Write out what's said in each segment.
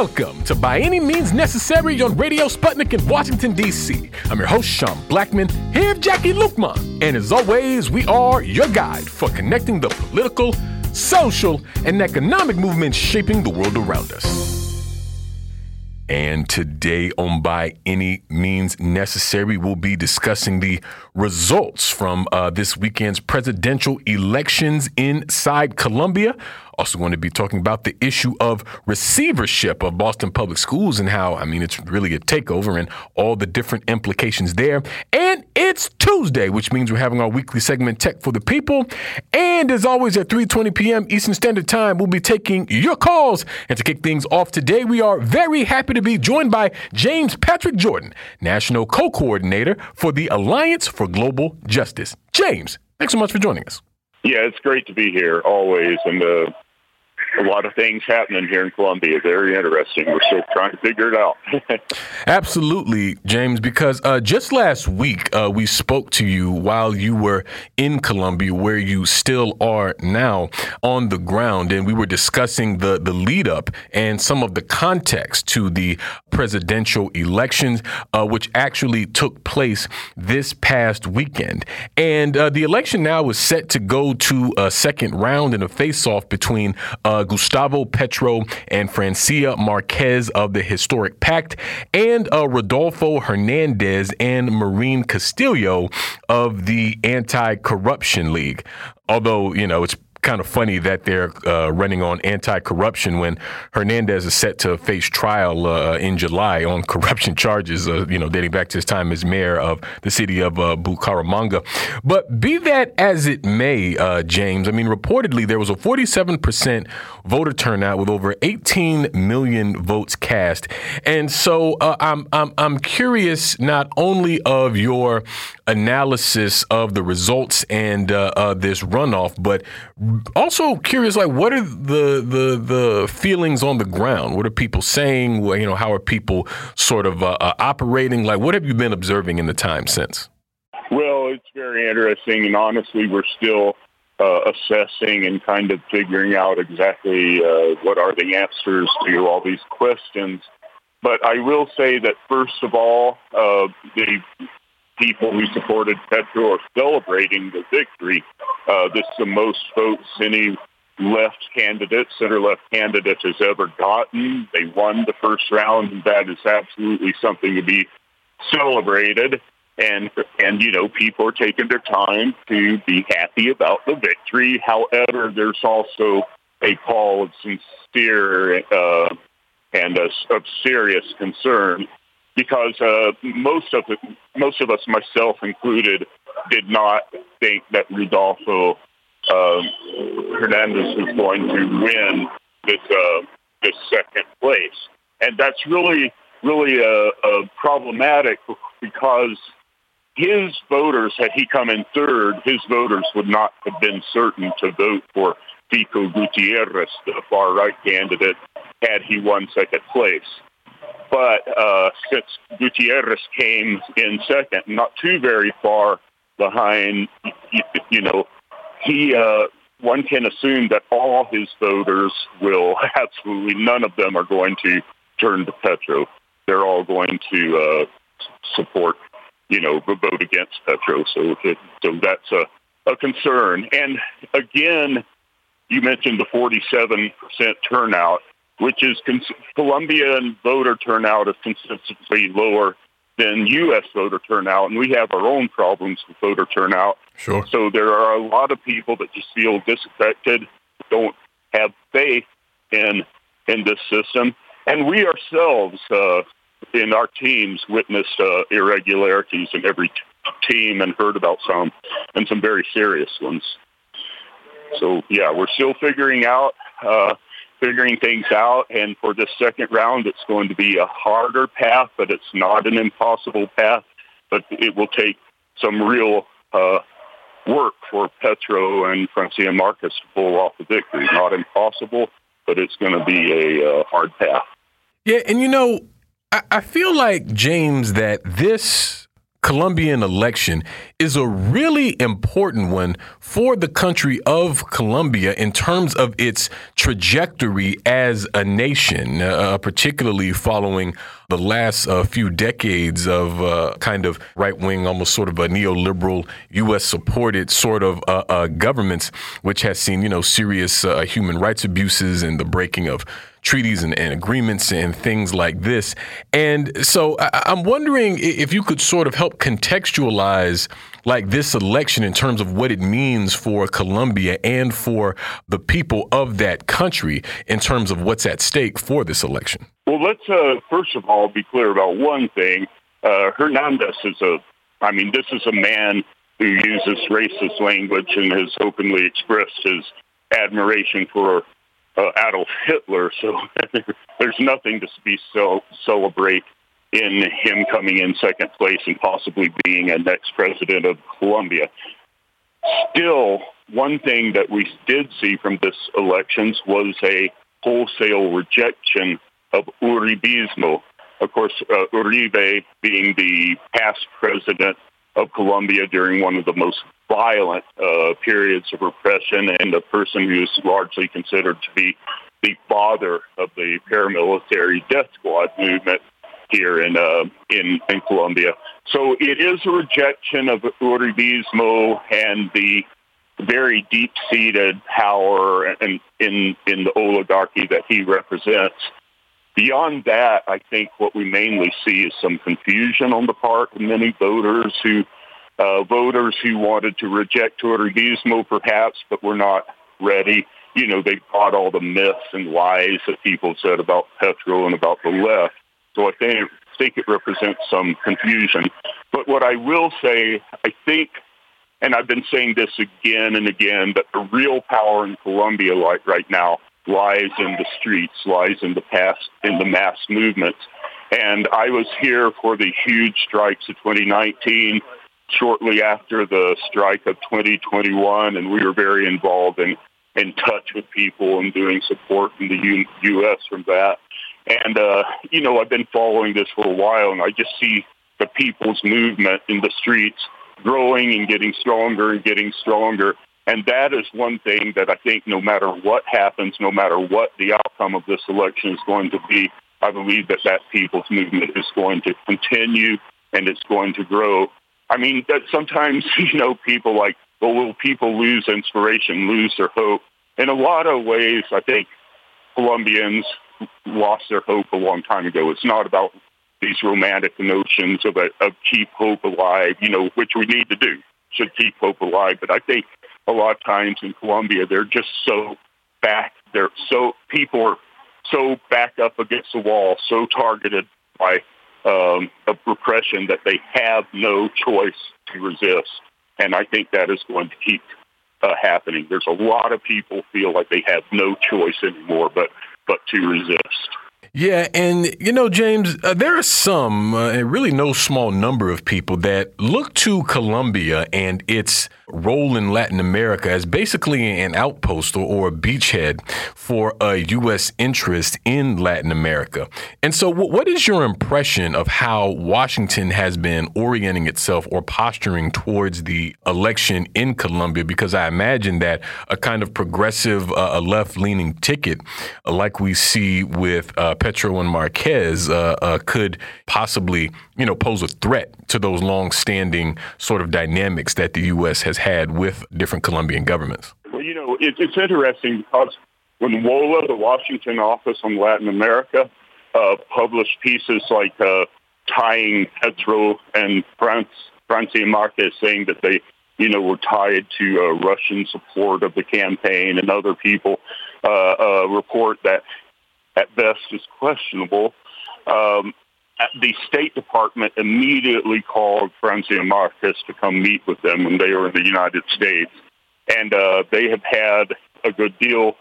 Welcome to By Any Means Necessary on Radio Sputnik in Washington, D.C. I'm your host, Sean Blackmon, here with Jacquie Luqman. And as always, we are your guide for connecting the political, social, and economic movements shaping the world around us. And today on By Any Means Necessary, we'll be discussing the results from uh, this weekend's presidential elections inside Colombia. Also, going to be talking about the issue of receivership of Boston Public Schools and how, I mean, it's really a takeover and all the different implications there. And it's Tuesday, which means we're having our weekly segment Tech for the People. And as always, at 3:20 p.m. Eastern Standard Time, we'll be taking your calls. And to kick things off today, we are very happy to be joined by James Patrick Jordan, National Co-Coordinator for the Alliance for Global Justice. James, thanks so much for joining us. Yeah, it's great to be here always, and uh, a lot of things happening here in Colombia. Very interesting. We're still trying to figure it out. Absolutely, James, because uh, just last week uh, we spoke to you while you were in Colombia, where you still are now on the ground, and we were discussing the, the lead up and some of the context to the presidential elections, uh, which actually took place this past weekend. And uh, the election now is set to go to a second round in a face off between uh, uh, Gustavo Petro and Francia Marquez of the Historic Pact, and uh, Rodolfo Hernandez and Marelen Castillo of the Anti Corruption League. Although, you know, it's kind of funny that they're uh, running on anti-corruption when Hernandez is set to face trial uh, in July on corruption charges, uh, you know, dating back to his time as mayor of the city of uh, Bucaramanga. But be that as it may, uh, James, I mean, reportedly there was a 47% voter turnout with over 18 million votes cast, and so uh, I'm, I'm I'm curious not only of your analysis of the results and this runoff, but also curious, like what are the the the feelings on the ground? What are people saying? You know, how are people sort of uh, uh, operating? Like, what have you been observing in the time since? Well, it's very interesting, and honestly, we're still uh, assessing and kind of figuring out exactly uh, what are the answers to all these questions. But I will say that first of all, uh, the people who supported Petro are celebrating the victory. Uh, this is the most votes any left candidate, center left candidate has ever gotten. They won the first round, and that is absolutely something to be celebrated. And and you know, people are taking their time to be happy about the victory. However, there's also a call of sincere uh, and a, of serious concern because uh, most of the, most of us, myself included, did not think that Rodolfo um, Hernandez was going to win this uh, this second place, and that's really really uh, uh, problematic because his voters, had he come in third, his voters would not have been certain to vote for Fico Gutierrez, the far right candidate, had he won second place. But uh, since Gutierrez came in second, not too very far behind, you, know, he uh, one can assume that all his voters will absolutely none of them are going to turn to Petro. They're all going to uh, support, you know, vote against Petro. So, it, so that's a, a concern. And again, you mentioned the 47% turnout which is cons- Colombian voter turnout is consistently lower than U.S. voter turnout, and we have our own problems with voter turnout. Sure. So there are a lot of people that just feel disaffected, don't have faith in in this system, and we ourselves uh, in our teams witnessed uh, irregularities in every t- team and heard about some, and some very serious ones. So yeah, we're still figuring out. Uh, figuring things out. And for this second round, it's going to be a harder path, but it's not an impossible path. But it will take some real uh, work for Petro and Francia Marquez to pull off the victory. Not impossible, but it's going to be a uh, hard path. Yeah, and you know, I, I feel like James that this Colombian election is a really important one for the country of Colombia in terms of its trajectory as a nation, uh, particularly following the last uh, few decades of uh, kind of right wing, almost sort of a neoliberal, U.S. supported sort of uh, uh, governments, which has seen, you know, serious uh, human rights abuses and the breaking of treaties and, and, agreements and things like this. And so I, I'm wondering if you could sort of help contextualize like this election in terms of what it means for Colombia and for the people of that country in terms of what's at stake for this election. Well, let's uh, first of all be clear about one thing. Uh, Hernandez is a, I mean, this is a man who uses racist language and has openly expressed his admiration for uh, Adolf Hitler. So there's nothing to be so celebrate in him coming in second place and possibly being a next president of Colombia. Still, one thing that we did see from this elections was a wholesale rejection of Uribismo. Of course, uh, Uribe being the past president of Colombia during one of the most violent uh, periods of repression and a person who is largely considered to be the father of the paramilitary death squad movement here in uh, in in Colombia. So it is a rejection of Uribismo and the very deep-seated power and in in the oligarchy that he represents. Beyond that, I think what we mainly see is some confusion on the part of many voters who uh, voters who wanted to reject Uribismo perhaps, but were not ready. You know, they bought all the myths and lies that people said about Petro and about the left. So I think, think it represents some confusion. But what I will say, I think, and I've been saying this again and again, that the real power in Colombia like right now lies in the streets, lies in the past, in the mass movements. And I was here for the huge strikes of 2019, shortly after the strike of 2021, and we were very involved in in touch with people and doing support in the U- U.S. from that. And, uh, you know, I've been following this for a while, and I just see the people's movement in the streets growing and getting stronger and getting stronger. And that is one thing that I think no matter what happens, no matter what the outcome of this election is going to be, I believe that that people's movement is going to continue and it's going to grow. I mean, that sometimes, you know, people like, well, will people lose inspiration, lose their hope? In a lot of ways, I think Colombians lost their hope a long time ago. It's not about these romantic notions of, a, of keep hope alive, you know, which we need to do, should keep hope alive. But I think a lot of times in Colombia, they're just so back. They're so people are so backed up against the wall, so targeted by um, a repression that they have no choice to resist. And I think that is going to keep uh, happening. There's a lot of people feel like they have no choice anymore, but but to resist. Yeah, and you know, James, uh, there are some, uh, and really no small number of people that look to Colombia and its role in Latin America as basically an outpost or, or a beachhead for a U.S. interest in Latin America. And so, w- what is your impression of how Washington has been orienting itself or posturing towards the election in Colombia? Because I imagine that a kind of progressive, uh, left leaning ticket, uh, like we see with uh, Petro and Marquez, uh, uh, could possibly you know, pose a threat to those long-standing sort of dynamics that the U.S. has had with different Colombian governments? Well, you know, it, it's interesting because when WOLA, the Washington Office on Latin America, uh, published pieces like uh, tying Petro and France, Francia Marquez, saying that they, you know, were tied to uh, Russian support of the campaign, and other people uh, uh, report that at best is questionable. Um, the State Department immediately called Francia Marquez to come meet with them when they were in the United States. And uh, they have had a good deal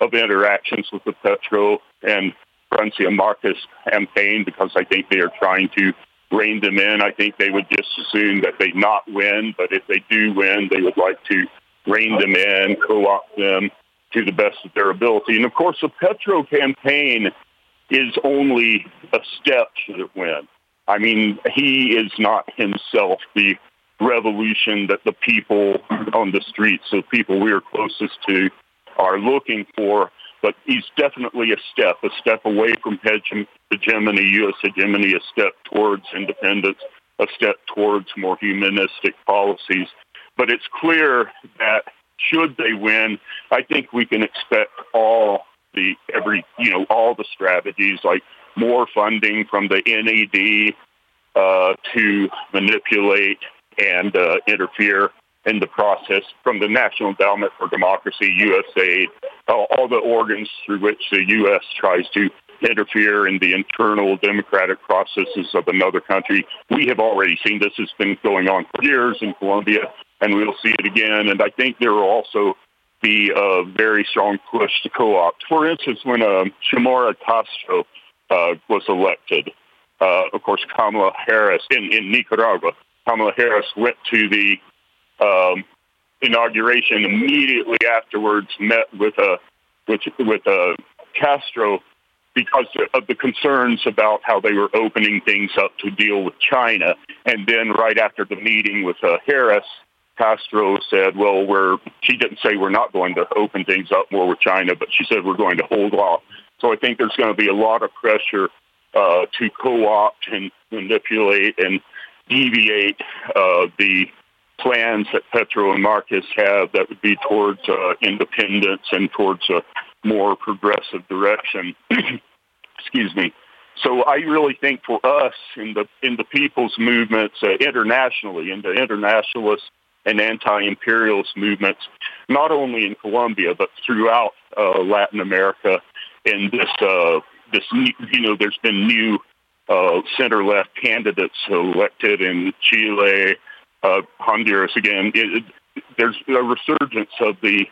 of interactions with the Petro and Francia Marquez campaign because I think they are trying to rein them in. I think they would just assume that they not win, but if they do win, they would like to rein them in, co-opt them to the best of their ability. And of course, the Petro campaign is only a step to it win. I mean, he is not himself the revolution that the people on the streets, the people we are closest to, are looking for. But he's definitely a step, a step away from hegemony, U.S. hegemony, a step towards independence, a step towards more humanistic policies. But it's clear that should they win, I think we can expect all the every you know all the strategies like more funding from the NED uh, to manipulate and uh, interfere in the process from the National Endowment for Democracy, USAID, uh, all the organs through which the U.S. tries to interfere in the internal democratic processes of another country. We have already seen this has been going on for years in Colombia, and we'll see it again. And I think there will also be a very strong push to co-opt. For instance, when uh, Xiomara Castro uh, was elected, uh, of course, Kamala Harris in, in Nicaragua, Kamala Harris went to the um, inauguration immediately afterwards, met with a with with a Castro because of the concerns about how they were opening things up to deal with China, and then right after the meeting with uh, Harris, Castro said, "Well, we're." She didn't say we're not going to open things up more with China, but she said we're going to hold off. So I think there's going to be a lot of pressure uh, to co-opt and manipulate and deviate uh, the plans that Petro and Marquez have that would be towards uh, independence and towards a more progressive direction. Excuse me. So I really think for us in the in the people's movements uh, internationally, in the internationalist and anti-imperialist movements, not only in Colombia but throughout uh, Latin America, and this uh, this you know there's been new uh, center left candidates elected in Chile, uh, Honduras again. It, it, there's a resurgence of the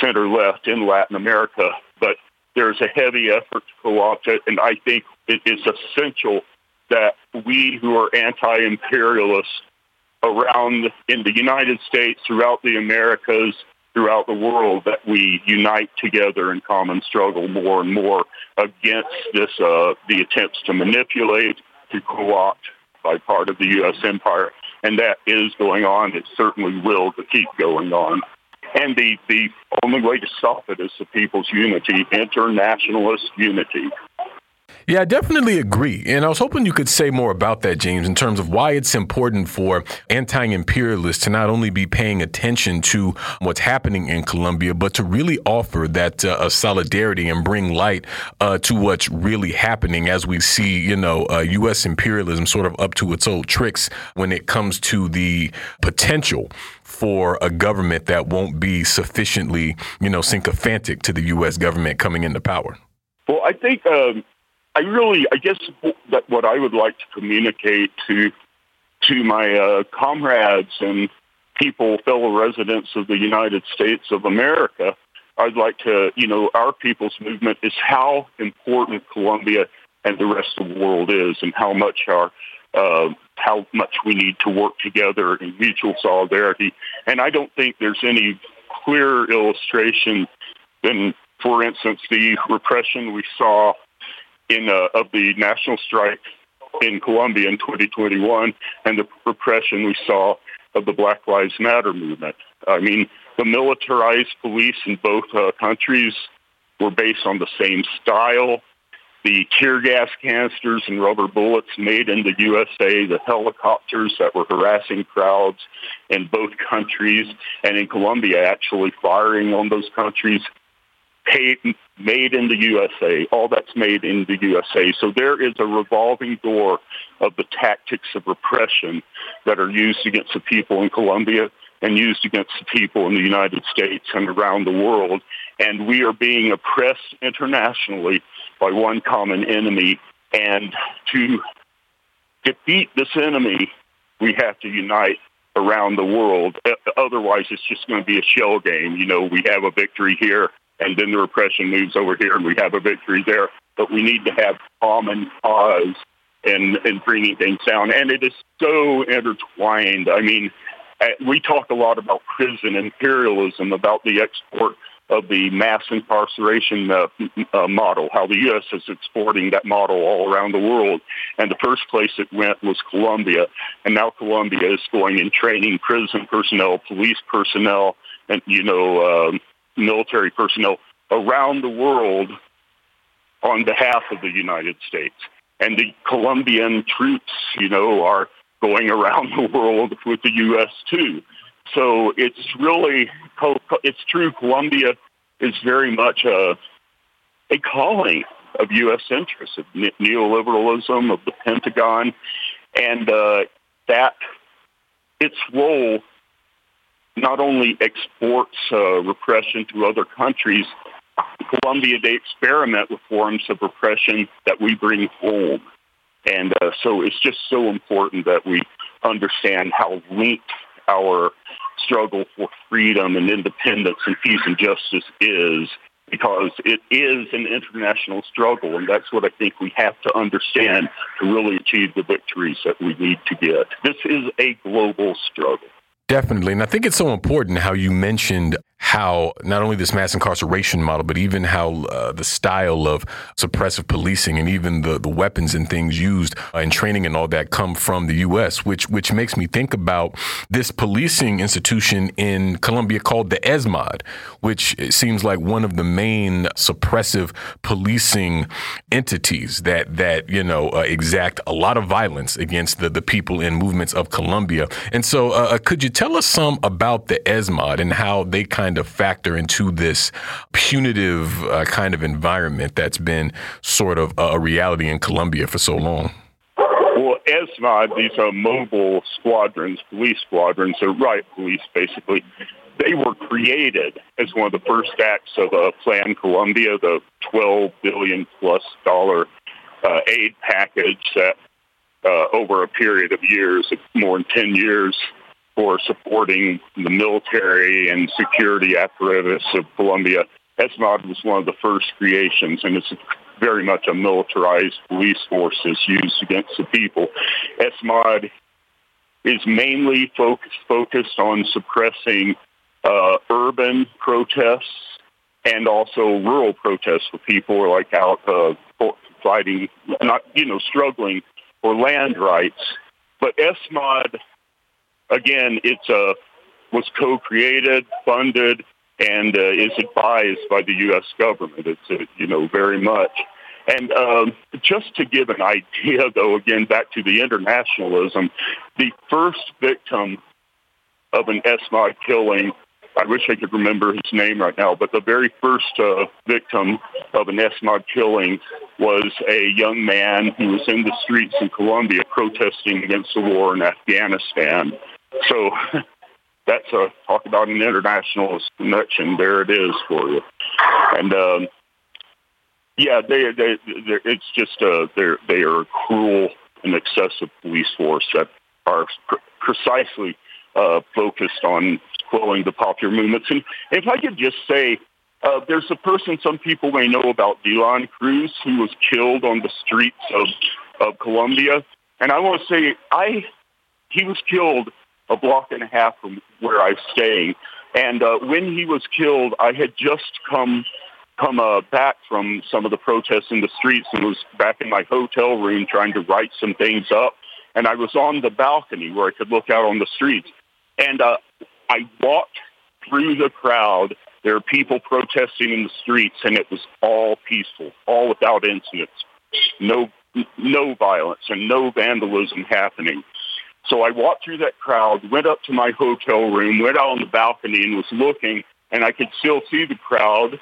center left in Latin America, but there's a heavy effort to co-opt it, and I think it is essential that we who are anti-imperialists around in the United States, throughout the Americas, throughout the world, that we unite together in common struggle more and more against this uh, the attempts to manipulate, to co-opt by part of the U.S. empire, and that is going on. It certainly will to keep going on. And the, the only way to stop it is the people's unity, internationalist unity. Yeah, I definitely agree. And I was hoping you could say more about that, James, in terms of why it's important for anti imperialists to not only be paying attention to what's happening in Colombia, but to really offer that uh, solidarity and bring light uh, to what's really happening as we see, you know, uh, U.S. imperialism sort of up to its old tricks when it comes to the potential for a government that won't be sufficiently, you know, sycophantic to the U.S. government coming into power? Well, I think um, I really, I guess that what I would like to communicate to to my uh, comrades and people, fellow residents of the United States of America, I'd like to, you know, our people's movement is how important Colombia and the rest of the world is, and how much our uh, how much we need to work together in mutual solidarity. And I don't think there's any clearer illustration than, for instance, the repression we saw in uh, of the national strike in Colombia in 2021 and the repression we saw of the Black Lives Matter movement. I mean, the militarized police in both uh, countries were based on the same style. The tear gas canisters and rubber bullets made in the USA, the helicopters that were harassing crowds in both countries, and in Colombia actually firing on those countries paid, made in the USA. All that's made in the USA. So there is a revolving door of the tactics of repression that are used against the people in Colombia and used against the people in the United States and around the world. And we are being oppressed internationally by one common enemy. And to defeat this enemy, we have to unite around the world. Otherwise, it's just going to be a shell game. You know, we have a victory here and then the repression moves over here and we have a victory there. But we need to have common cause in, in bringing things down. And it is so intertwined. I mean, we talk a lot about prison imperialism, about the export of the mass incarceration uh, uh, model, how the U.S. is exporting that model all around the world. And the first place it went was Colombia. And now Colombia is going and training prison personnel, police personnel, and, you know, uh, military personnel around the world on behalf of the United States. And the Colombian troops, you know, are going around the world with the U.S. too. So it's really, it's true. Colombia is very much a, a calling of U.S. interests, of neoliberalism, of the Pentagon, and uh, that its role not only exports uh, repression to other countries, Colombia, they experiment with forms of repression that we bring home. And uh, so it's just so important that we understand how linked our struggle for freedom and independence and peace and justice is because it is an international struggle, and that's what I think we have to understand to really achieve the victories that we need to get. This is a global struggle. Definitely. And I think it's so important how you mentioned how not only this mass incarceration model, but even how uh, the style of suppressive policing and even the, the weapons and things used uh, in training and all that come from the U.S., which which makes me think about this policing institution in Colombia called the ESMAD, which seems like one of the main suppressive policing entities that that you know uh, exact a lot of violence against the, the people in movements of Colombia. And so, uh, uh, could you tell us some about the ESMAD and how they kind kind of factor into this punitive uh, kind of environment that's been sort of a reality in Colombia for so long? Well, ESMAD, these are mobile squadrons, police squadrons, they're riot police basically. They were created as one of the first acts of a Plan Colombia, the 12 billion plus dollar uh, aid package that uh, over a period of years, more than 10 years, for supporting the military and security apparatus of Colombia. ESMAD was one of the first creations, and it's very much a militarized police force that's used against the people. ESMAD is mainly focused, focused on suppressing uh, urban protests and also rural protests for people are like out uh, fighting, not, you know, struggling for land rights. But ESMAD again, it's uh, was co-created, funded, and uh, is advised by the U.S. government. It's uh, you know very much. And um, just to give an idea, though, again back to the internationalism, the first victim of an ESMAD killing. I wish I could remember his name right now, but the very first uh, victim of an ESMAD killing was a young man who was in the streets in Colombia protesting against the war in Afghanistan. So that's a talk about an international connection. There it is for you. And um, yeah, they, they, it's just uh, they're they are a cruel and excessive police force that are pr- precisely uh, focused on quelling the popular movements. And if I could just say, uh, there's a person some people may know about, Dilan Cruz, who was killed on the streets of of Colombia. And I want to say, I he was killed a block and a half from where I staying. And uh, when he was killed, I had just come come uh, back from some of the protests in the streets and was back in my hotel room trying to write some things up. And I was on the balcony where I could look out on the streets. And uh, I walked through the crowd. There are people protesting in the streets, and it was all peaceful, all without incidents. No, no violence and no vandalism happening. So I walked through that crowd, went up to my hotel room, went out on the balcony and was looking, and I could still see the crowd,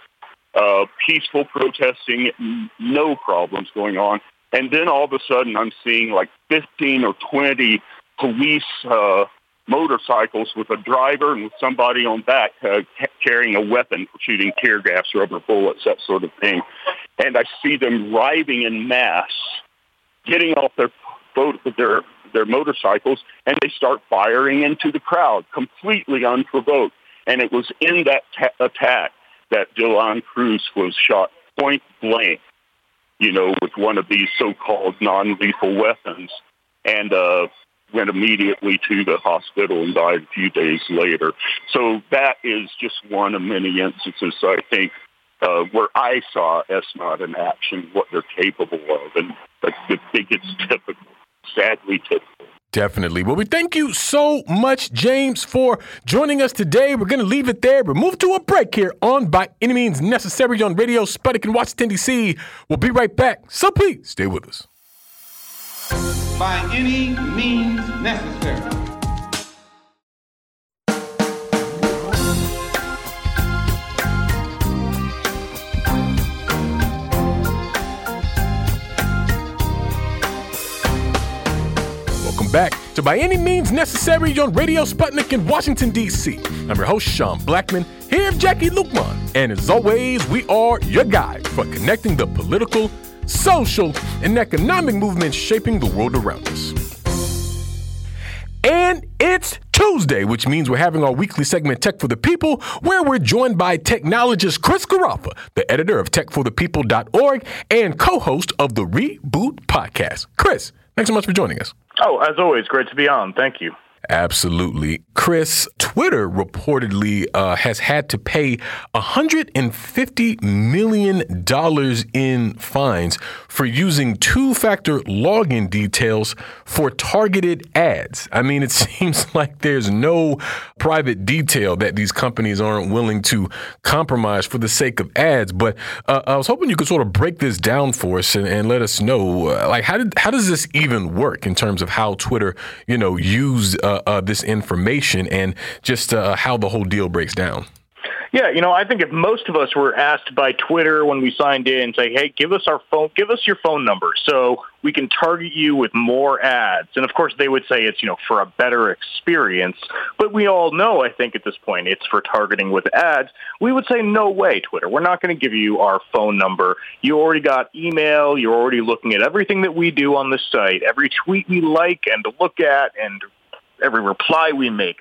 uh, peaceful protesting, no problems going on. And then all of a sudden I'm seeing like 15 or 20 police uh, motorcycles with a driver and with somebody on back uh, carrying a weapon shooting tear gas, rubber bullets, that sort of thing. And I see them arriving in mass, getting off their their their motorcycles and they start firing into the crowd completely unprovoked. And it was in that ta- attack that Dilan Cruz was shot point blank, you know, with one of these so-called non-lethal weapons. And uh, went immediately to the hospital and died a few days later. So that is just one of many instances, I think, uh, where I saw ESMAD in action, what they're capable of. And I think it's typical, sadly typical. Definitely. Well, we thank you so much, James, for joining us today. We're going to leave it there. We'll move to a break here on By Any Means Necessary on Radio Sputnik in Washington, D.C. We'll be right back. So please stay with us. By any means necessary. Back to By Any Means Necessary on Radio Sputnik in Washington, D.C. I'm your host, Sean Blackmon, here with Jacquie Luqman. And as always, we are your guide for connecting the political, social, and economic movements shaping the world around us. And it's Tuesday, which means we're having our weekly segment Tech for the People, where we're joined by technologist Chris Garaffa, the editor of techforthepeople.org and co-host of the Reboot podcast. Chris, thanks so much for joining us. Oh, as always, great to be on. Thank you. Absolutely. Chris, Twitter reportedly uh, has had to pay $150 million in fines for using two factor login details for targeted ads. I mean, it seems like there's no private detail that these companies aren't willing to compromise for the sake of ads. But uh, I was hoping you could sort of break this down for us and, and let us know, uh, like, how, did, how does this even work in terms of how Twitter, you know, used uh, uh, this information and just uh, how the whole deal breaks down. Yeah, you know, I think if most of us were asked by Twitter when we signed in, say, "Hey, give us our phone, give us your phone number, so we can target you with more ads," and of course they would say it's you know for a better experience. But we all know, I think at this point, it's for targeting with ads. We would say, "No way, Twitter. We're not going to give you our phone number. You already got email. You're already looking at everything that we do on the site, every tweet we like and look at, and every reply we make.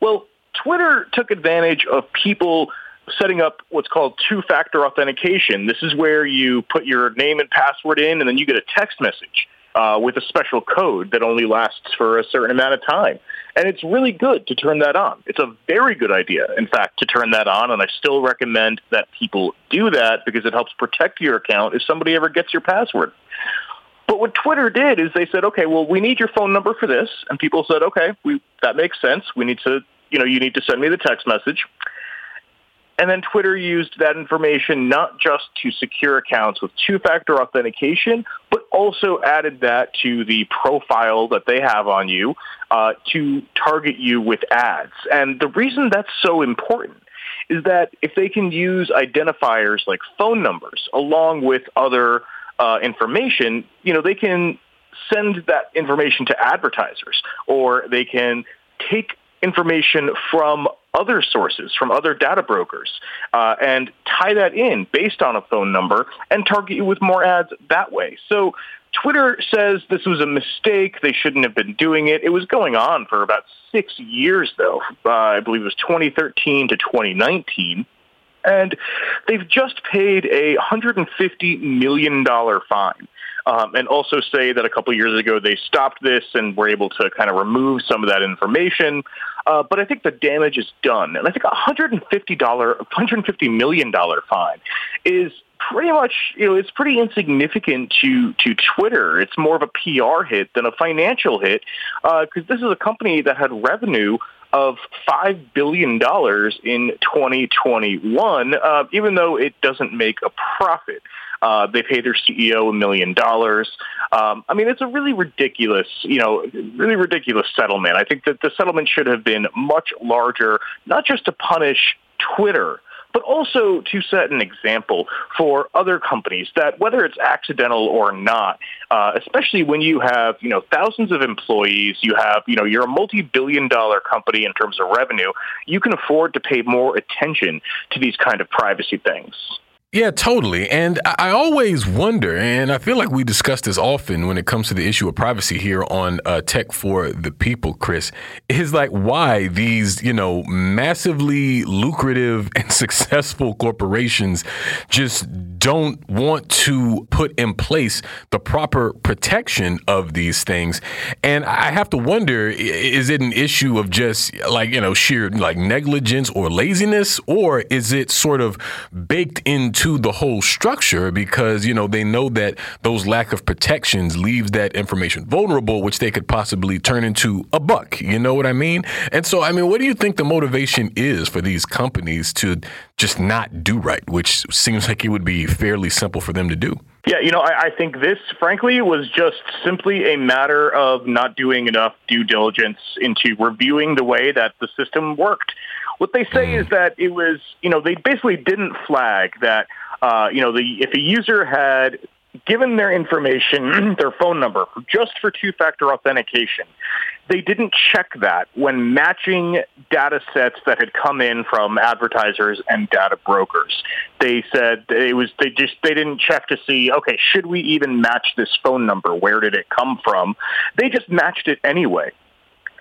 Well, Twitter took advantage of people setting up what's called two-factor authentication. This is where you put your name and password in, and then you get a text message uh, with a special code that only lasts for a certain amount of time. And it's really good to turn that on. It's a very good idea, in fact, to turn that on, and I still recommend that people do that because it helps protect your account if somebody ever gets your password. What Twitter did is they said, okay, well, we need your phone number for this. And people said, okay, we, that makes sense. We need to, you know, you need to send me the text message. And then Twitter used that information not just to secure accounts with two-factor authentication, but also added that to the profile that they have on you uh, to target you with ads. And the reason that's so important is that if they can use identifiers like phone numbers along with other uh, information, you know, they can send that information to advertisers or they can take information from other sources, from other data brokers, uh, and tie that in based on a phone number and target you with more ads that way. So Twitter says this was a mistake. They shouldn't have been doing it. It was going on for about six years, though. Uh, I believe it was 2013 to 2019. And they've just paid a $150 million fine. Um, and also say that a couple years ago they stopped this and were able to kind of remove some of that information. Uh, but I think the damage is done. And I think a $150, $150 million fine is pretty much, you know, it's pretty insignificant to, to Twitter. It's more of a PR hit than a financial hit because uh, this is a company that had revenue of $5 billion in 2021, uh, even though it doesn't make a profit. Uh, they pay their CEO a million dollars. Um, I mean, it's a really ridiculous, you know, really ridiculous settlement. I think that the settlement should have been much larger, not just to punish Twitter, but also to set an example for other companies that whether it's accidental or not, uh, especially when you have, you know, thousands of employees, you have, you know, you're a multi-billion dollar company in terms of revenue, you can afford to pay more attention to these kind of privacy things. Yeah, totally. And I always wonder, and I feel like we discuss this often when it comes to the issue of privacy here on uh, Tech for the People, Chris, is like why these, you know, massively lucrative and successful corporations just don't want to put in place the proper protection of these things. And I have to wonder is it an issue of just like, you know, sheer like negligence or laziness, or is it sort of baked into to the whole structure because you know they know that those lack of protections leaves that information vulnerable, which they could possibly turn into a buck. You know what I mean? And so, I mean, what do you think the motivation is for these companies to just not do right, which seems like it would be fairly simple for them to do? Yeah, you know, I, I, think this, frankly, was just simply a matter of not doing enough due diligence into reviewing the way that the system worked. What they say is that it was, you know, they basically didn't flag that, uh, you know, the if a user had given their information, their phone number, just for two-factor authentication, they didn't check that when matching data sets that had come in from advertisers and data brokers. They said it was they just they didn't check to see okay should we even match this phone number? Where did it come from? They just matched it anyway.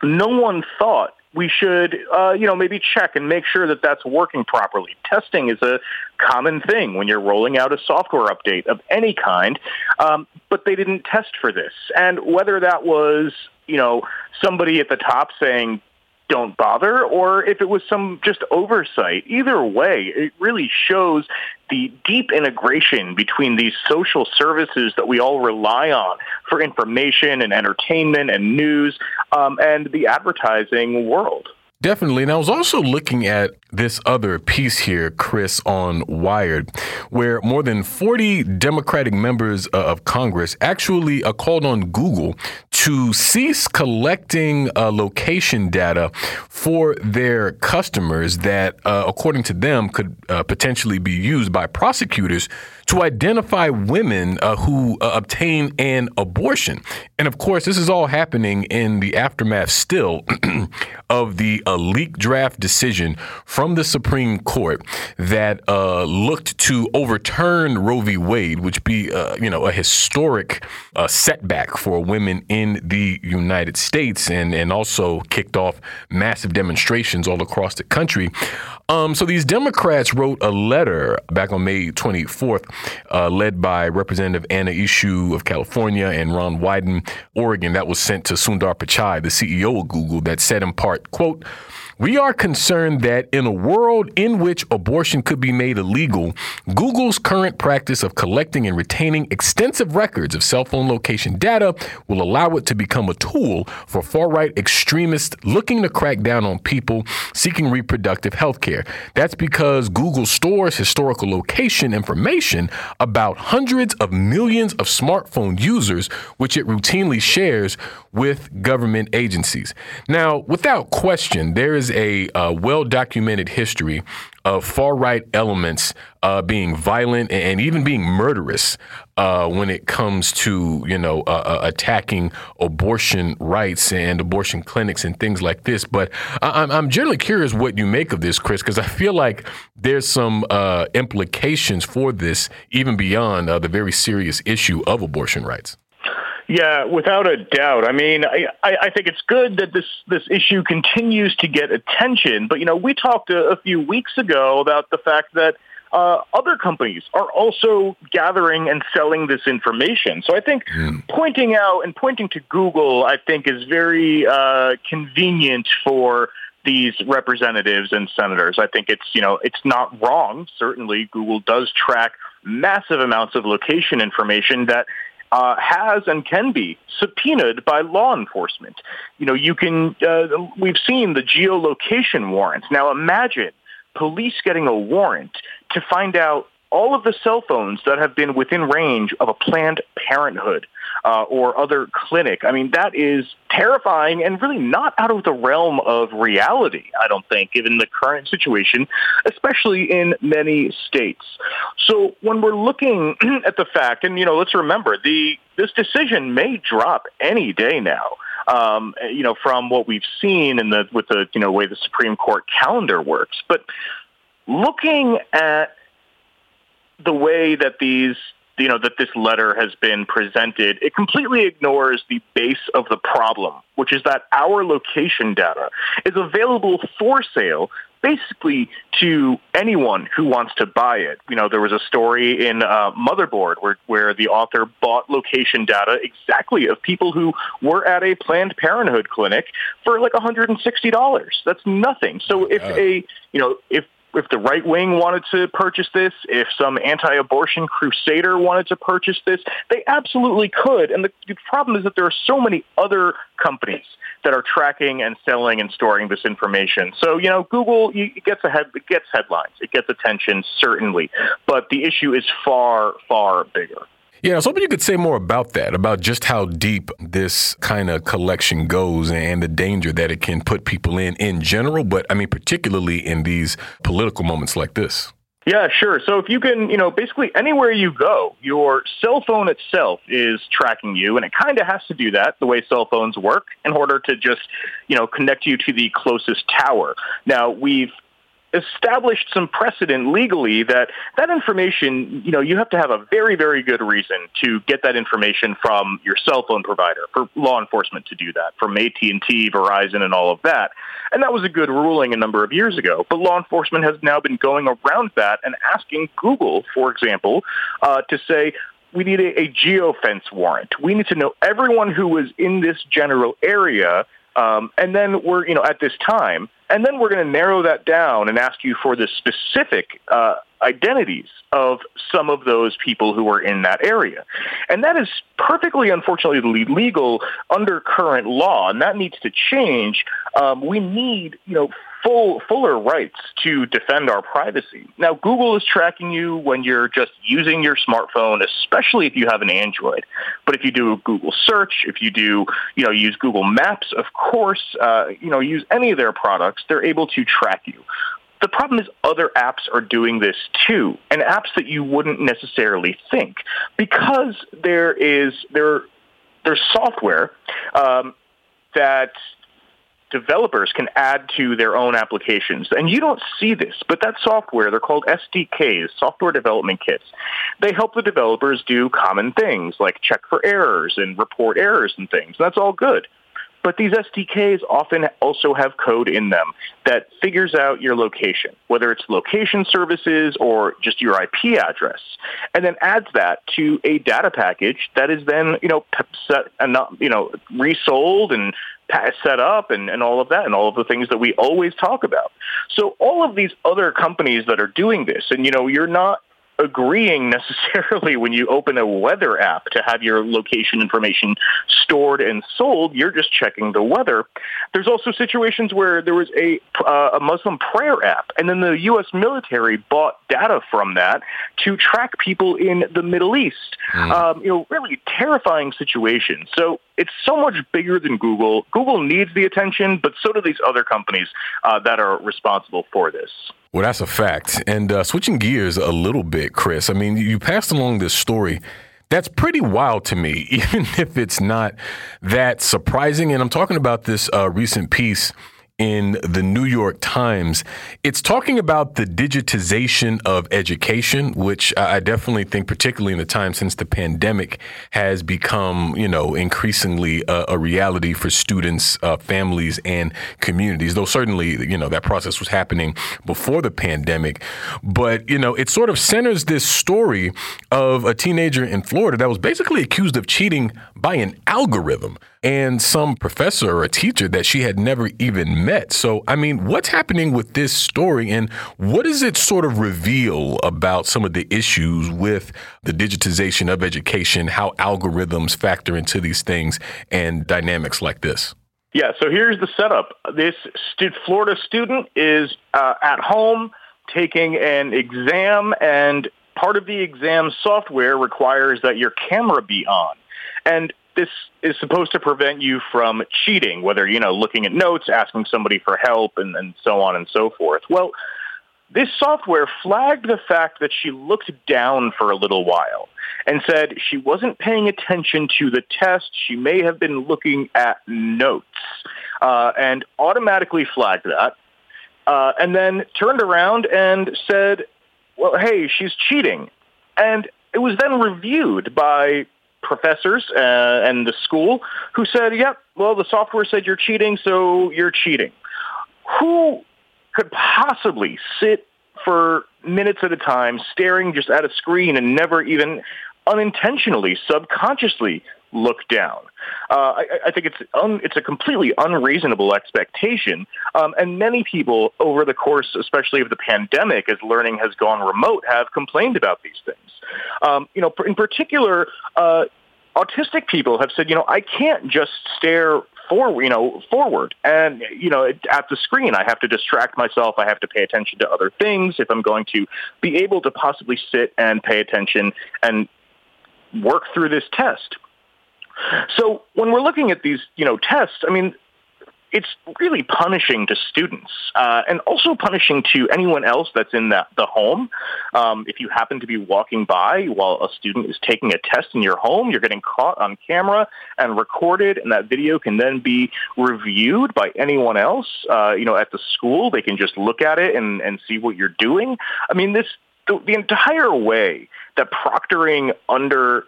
No one thought we should, uh, you know, maybe check and make sure that that's working properly. Testing is a common thing when you're rolling out a software update of any kind, um, but they didn't test for this. And whether that was, you know, somebody at the top saying, don't bother or if it was some just oversight. Either way, it really shows the deep integration between these social services that we all rely on for information and entertainment and news um, and the advertising world. Definitely. And I was also looking at this other piece here, Chris, on Wired, where more than 40 Democratic members uh, of Congress actually called on Google to cease collecting uh, location data for their customers that, uh, according to them, could uh, potentially be used by prosecutors to identify women uh, who uh, obtain an abortion. And of course, this is all happening in the aftermath still of the uh, leaked draft decision from the Supreme Court that uh, looked to overturn Roe v. Wade, which be uh, you know a historic uh, setback for women in the United States, and and also kicked off massive demonstrations all across the country. Um, so these Democrats wrote a letter back on May 24th, uh, led by Representative Anna Eshoo of California and Ron Wyden, Oregon, that was sent to Sundar Pichai, the CEO of Google, that said in part, quote, we are concerned that in a world in which abortion could be made illegal, Google's current practice of collecting and retaining extensive records of cell phone location data will allow it to become a tool for far right extremists looking to crack down on people seeking reproductive health care. That's because Google stores historical location information about hundreds of millions of smartphone users, which it routinely shares with government agencies. Now, without question, there is a uh, well documented history of far right elements uh, being violent and even being murderous uh, when it comes to you know uh, uh, attacking abortion rights and abortion clinics and things like this. But I- I'm generally curious what you make of this, Chris, because I feel like there's some uh, implications for this even beyond the very serious issue of abortion rights. Yeah, without a doubt. I mean, I, I think it's good that this, this issue continues to get attention. But, you know, we talked a, a few weeks ago about the fact that uh, other companies are also gathering and selling this information. So I think mm. pointing out and pointing to Google, I think, is very uh, convenient for these representatives and senators. I think it's, you know, it's not wrong. Certainly, Google does track massive amounts of location information that uh, has and can be subpoenaed by law enforcement. You know, you can. Uh, we've seen the geolocation warrants. Now, imagine police getting a warrant to find out all of the cell phones that have been within range of a Planned Parenthood uh, or other clinic. I mean, that is terrifying and really not out of the realm of reality, I don't think, given the current situation, especially in many states. So when we're looking at the fact, and, you know, let's remember, the this decision may drop any day now. Um, you know, from what we've seen in the with the you know way the Supreme Court calendar works, but looking at the way that these you know that this letter has been presented, it completely ignores the base of the problem, which is that our location data is available for sale basically to anyone who wants to buy it. You know, there was a story in uh, Motherboard where, where the author bought location data exactly of people who were at a Planned Parenthood clinic for like $160. That's nothing. So if a, you know, if if the right wing wanted to purchase this, if some anti-abortion crusader wanted to purchase this, they absolutely could. And the, the, problem is that there are so many other companies that are tracking and selling and storing this information. So, you know, Google it gets ahead, it gets headlines, it gets attention, certainly, but the issue is far, far bigger. Yeah, I was hoping you could say more about that, about just how deep this kind of collection goes and the danger that it can put people in in general, but I mean, particularly in these political moments like this. Yeah, sure. So if you can, you know, basically anywhere you go, your cell phone itself is tracking you, and it kind of has to do that the way cell phones work in order to just, you know, connect you to the closest tower. Now, we've established some precedent legally that that information, you know, you have to have a very, very good reason to get that information from your cell phone provider for law enforcement to do that, from AT&T, Verizon, and all of that. And that was a good ruling a number of years ago. But law enforcement has now been going around that and asking Google, for example, uh, to say, we need a, a geofence warrant. We need to know everyone who was in this general area um, and then we're, you know, at this time, and then we're going to narrow that down and ask you for the specific uh, identities of some of those people who are in that area. And that is perfectly, unfortunately, legal under current law, and that needs to change. Um, we need, you know, full fuller rights to defend our privacy. Now, Google is tracking you when you're just using your smartphone, especially if you have an Android. But if you do a Google search, if you do, you know, use Google Maps, of course, uh, you know, use any of their products, they're able to track you. The problem is other apps are doing this too, and apps that you wouldn't necessarily think because there is there there's software um, that developers can add to their own applications. And you don't see this, but that software, they're called SDKs, software development kits. They help the developers do common things like check for errors and report errors and things. That's all good. But these SDKs often also have code in them that figures out your location, whether it's location services or just your IP address, and then adds that to a data package that is then, you know, and uh, you know, resold and set up and, and all of that and all of the things that we always talk about. So all of these other companies that are doing this, and you know, you're not agreeing necessarily when you open a weather app to have your location information stored and sold. You're just checking the weather. There's also situations where there was a, uh, a Muslim prayer app, and then the U.S. military bought data from that to track people in the Middle East. Mm. Um, you know, really terrifying situations. So it's so much bigger than Google. Google needs the attention, but so do these other companies uh, that are responsible for this. Well, that's a fact. And uh, switching gears a little bit, Chris, I mean, you passed along this story. That's pretty wild to me, even if it's not that surprising. And I'm talking about this uh, recent piece in the New York Times. It's talking about the digitization of education, which I definitely think, particularly in the time since the pandemic, has become, you know, increasingly a, a reality for students, uh, families, and communities. Though certainly, you know, that process was happening before the pandemic. But, you know, it sort of centers this story of a teenager in Florida that was basically accused of cheating by an algorithm and some professor or a teacher that she had never even met. So, I mean, what's happening with this story and what does it sort of reveal about some of the issues with the digitization of education, how algorithms factor into these things and dynamics like this? Yeah, so here's the setup. This stu- Florida student is uh, at home taking an exam, and part of the exam software requires that your camera be on. And this is supposed to prevent you from cheating, whether, you know, looking at notes, asking somebody for help, and, and so on and so forth. Well, this software flagged the fact that she looked down for a little while and said she wasn't paying attention to the test. She may have been looking at notes uh, and automatically flagged that. Uh, and then turned around and said, well, hey, she's cheating. And it was then reviewed by professors uh, and the school who said, yep, well, the software said you're cheating, so you're cheating. Who could possibly sit for minutes at a time staring just at a screen and never even unintentionally, subconsciously look down. Uh, I, I, think it's un, it's a completely unreasonable expectation, um, and many people over the course, especially of the pandemic, as learning has gone remote, have complained about these things. Um, you know, in particular. Uh, autistic people have said, you know, I can't just stare forward, you know, forward, and you know, at the screen, I have to distract myself. I have to pay attention to other things if I'm going to be able to possibly sit and pay attention and work through this test. So when we're looking at these, you know, tests, I mean, it's really punishing to students uh, and also punishing to anyone else that's in the, the home. Um, if you happen to be walking by while a student is taking a test in your home, you're getting caught on camera and recorded, and that video can then be reviewed by anyone else. Uh, you know, at the school, they can just look at it and, and see what you're doing. I mean, this the, the entire way that proctoring under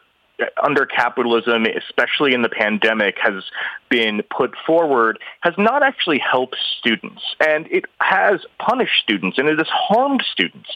under capitalism, especially in the pandemic, has been put forward has not actually helped students, and it has punished students, and it has harmed students,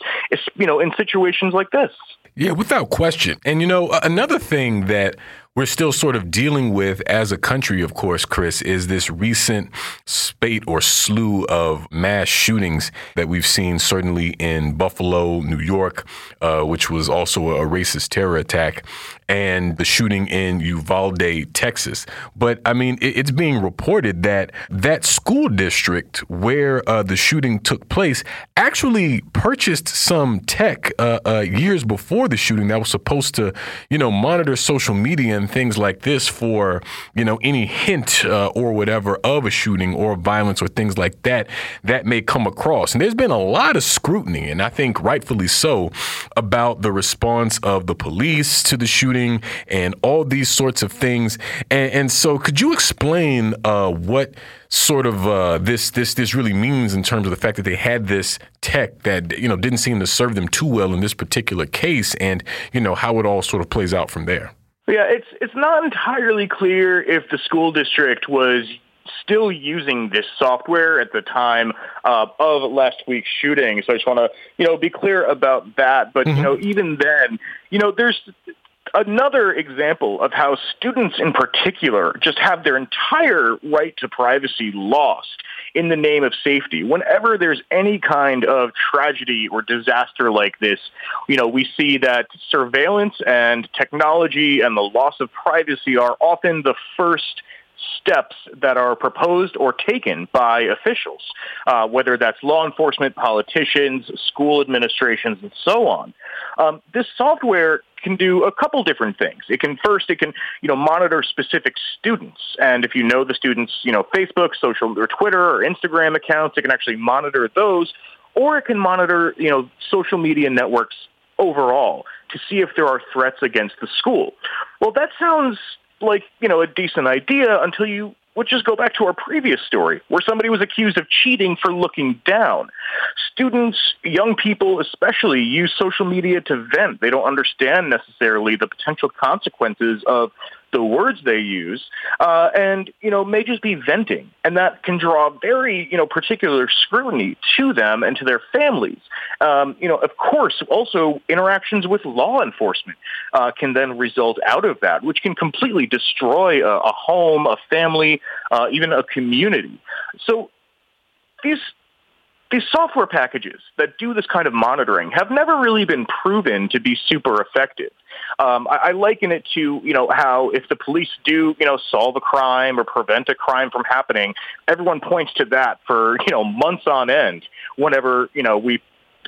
you know, in situations like this. Yeah, without question. And you know, another thing that we're still sort of dealing with as a country, of course, Chris, is this recent spate or slew of mass shootings that we've seen, certainly in Buffalo, New York, uh, which was also a racist terror attack, and the shooting in Uvalde, Texas. But I mean, it's being reported that that school district where uh, the shooting took place actually purchased some tech uh, uh years before the shooting that was supposed to, you know, monitor social media and things like this for, you know, any hint uh, or whatever of a shooting or violence or things like that that may come across. And there's been a lot of scrutiny, and I think rightfully so, about the response of the police to the shooting and all these sorts of things. And, and so, could you explain uh, what? sort of uh, this this this really means in terms of the fact that they had this tech that you know didn't seem to serve them too well in this particular case, and you know how it all sort of plays out from there. Yeah, it's it's not entirely clear if the school district was still using this software at the time uh, of last week's shooting. So I just want to, you know, be clear about that. But mm-hmm. you know, even then, you know, there's another example of how students in particular just have their entire right to privacy lost in the name of safety. Whenever there's any kind of tragedy or disaster like this, you know, we see that surveillance and technology and the loss of privacy are often the first steps that are proposed or taken by officials, uh, whether that's law enforcement, politicians, school administrations, and so on. Um, this software can do a couple different things. It can first, it can, you know, monitor specific students. And if you know the students, you know, Facebook, social or Twitter or Instagram accounts, it can actually monitor those. Or it can monitor, you know, social media networks overall to see if there are threats against the school. Well, that sounds like, you know, a decent idea until you would just go back to our previous story where somebody was accused of cheating for looking down. Students, young people especially, use social media to vent. They don't understand necessarily the potential consequences of the words they use, uh, and you know may just be venting, and that can draw very you know particular scrutiny to them and to their families. Um, you know, of course, also interactions with law enforcement uh, can then result out of that, which can completely destroy a, a home, a family, uh, even a community. So these these software packages that do this kind of monitoring have never really been proven to be super effective. Um, I, I liken it to, you know, how if the police do, you know, solve a crime or prevent a crime from happening, everyone points to that for, you know, months on end whenever, you know, we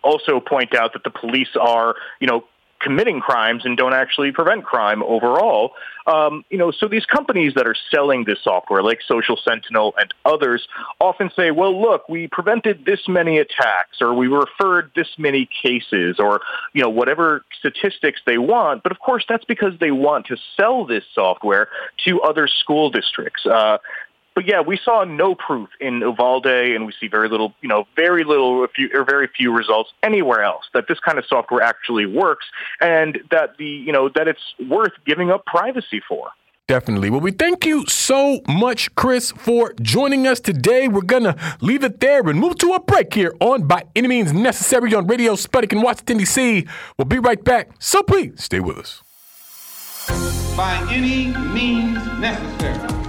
also point out that the police are, you know, committing crimes and don't actually prevent crime overall. Um, you know, so these companies that are selling this software, like Social Sentinel and others, often say, "Well, look, we prevented this many attacks, or we referred this many cases, or you know, whatever statistics they want." But of course, that's because they want to sell this software to other school districts. Uh, But yeah, we saw no proof in Uvalde, and we see very little, you know, very little, few, or very few results anywhere else that this kind of software actually works, and that the, you know, that it's worth giving up privacy for. Definitely. Well, we thank you so much, Chris, for joining us today. We're going to leave it there and move to a break here on By Any Means Necessary on Radio Sputnik in Washington, D.C. We'll be right back. So please stay with us. By any means necessary.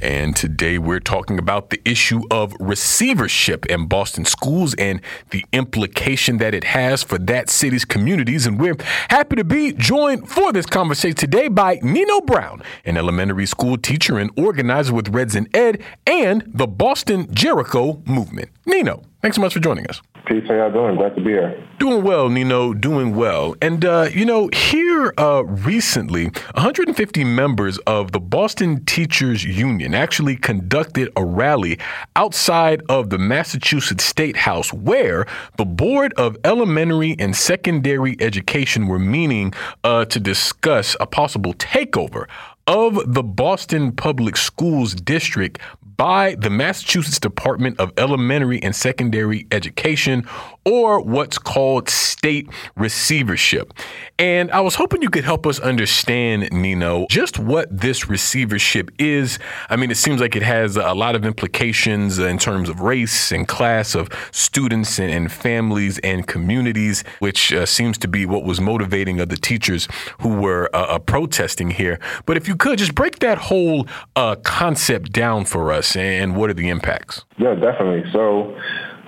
And today we're talking about the issue of receivership in Boston schools and the implication that it has for that city's communities. And we're happy to be joined for this conversation today by Nino Brown, an elementary school teacher and organizer with Reds In Ed and the Boston Jericho movement. Nino, thanks so much for joining us. Peace. How y'all doing? Glad to be here. Doing well, Nino. Doing well. And, uh, you know, here uh, recently, 150 members of the Boston Teachers Union actually conducted a rally outside of the Massachusetts State House where the Board of Elementary and Secondary Education were meeting uh, to discuss a possible takeover of the Boston Public Schools District by the Massachusetts Department of Elementary and Secondary Education, or what's called state receivership. And I was hoping you could help us understand, Nino, just what this receivership is. I mean, it seems like it has a lot of implications in terms of race and class of students and, families and communities, which uh, seems to be what was motivating of the teachers who were uh, uh, protesting here. But if you could just break that whole uh, concept down for us and what are the impacts? Yeah, definitely. So,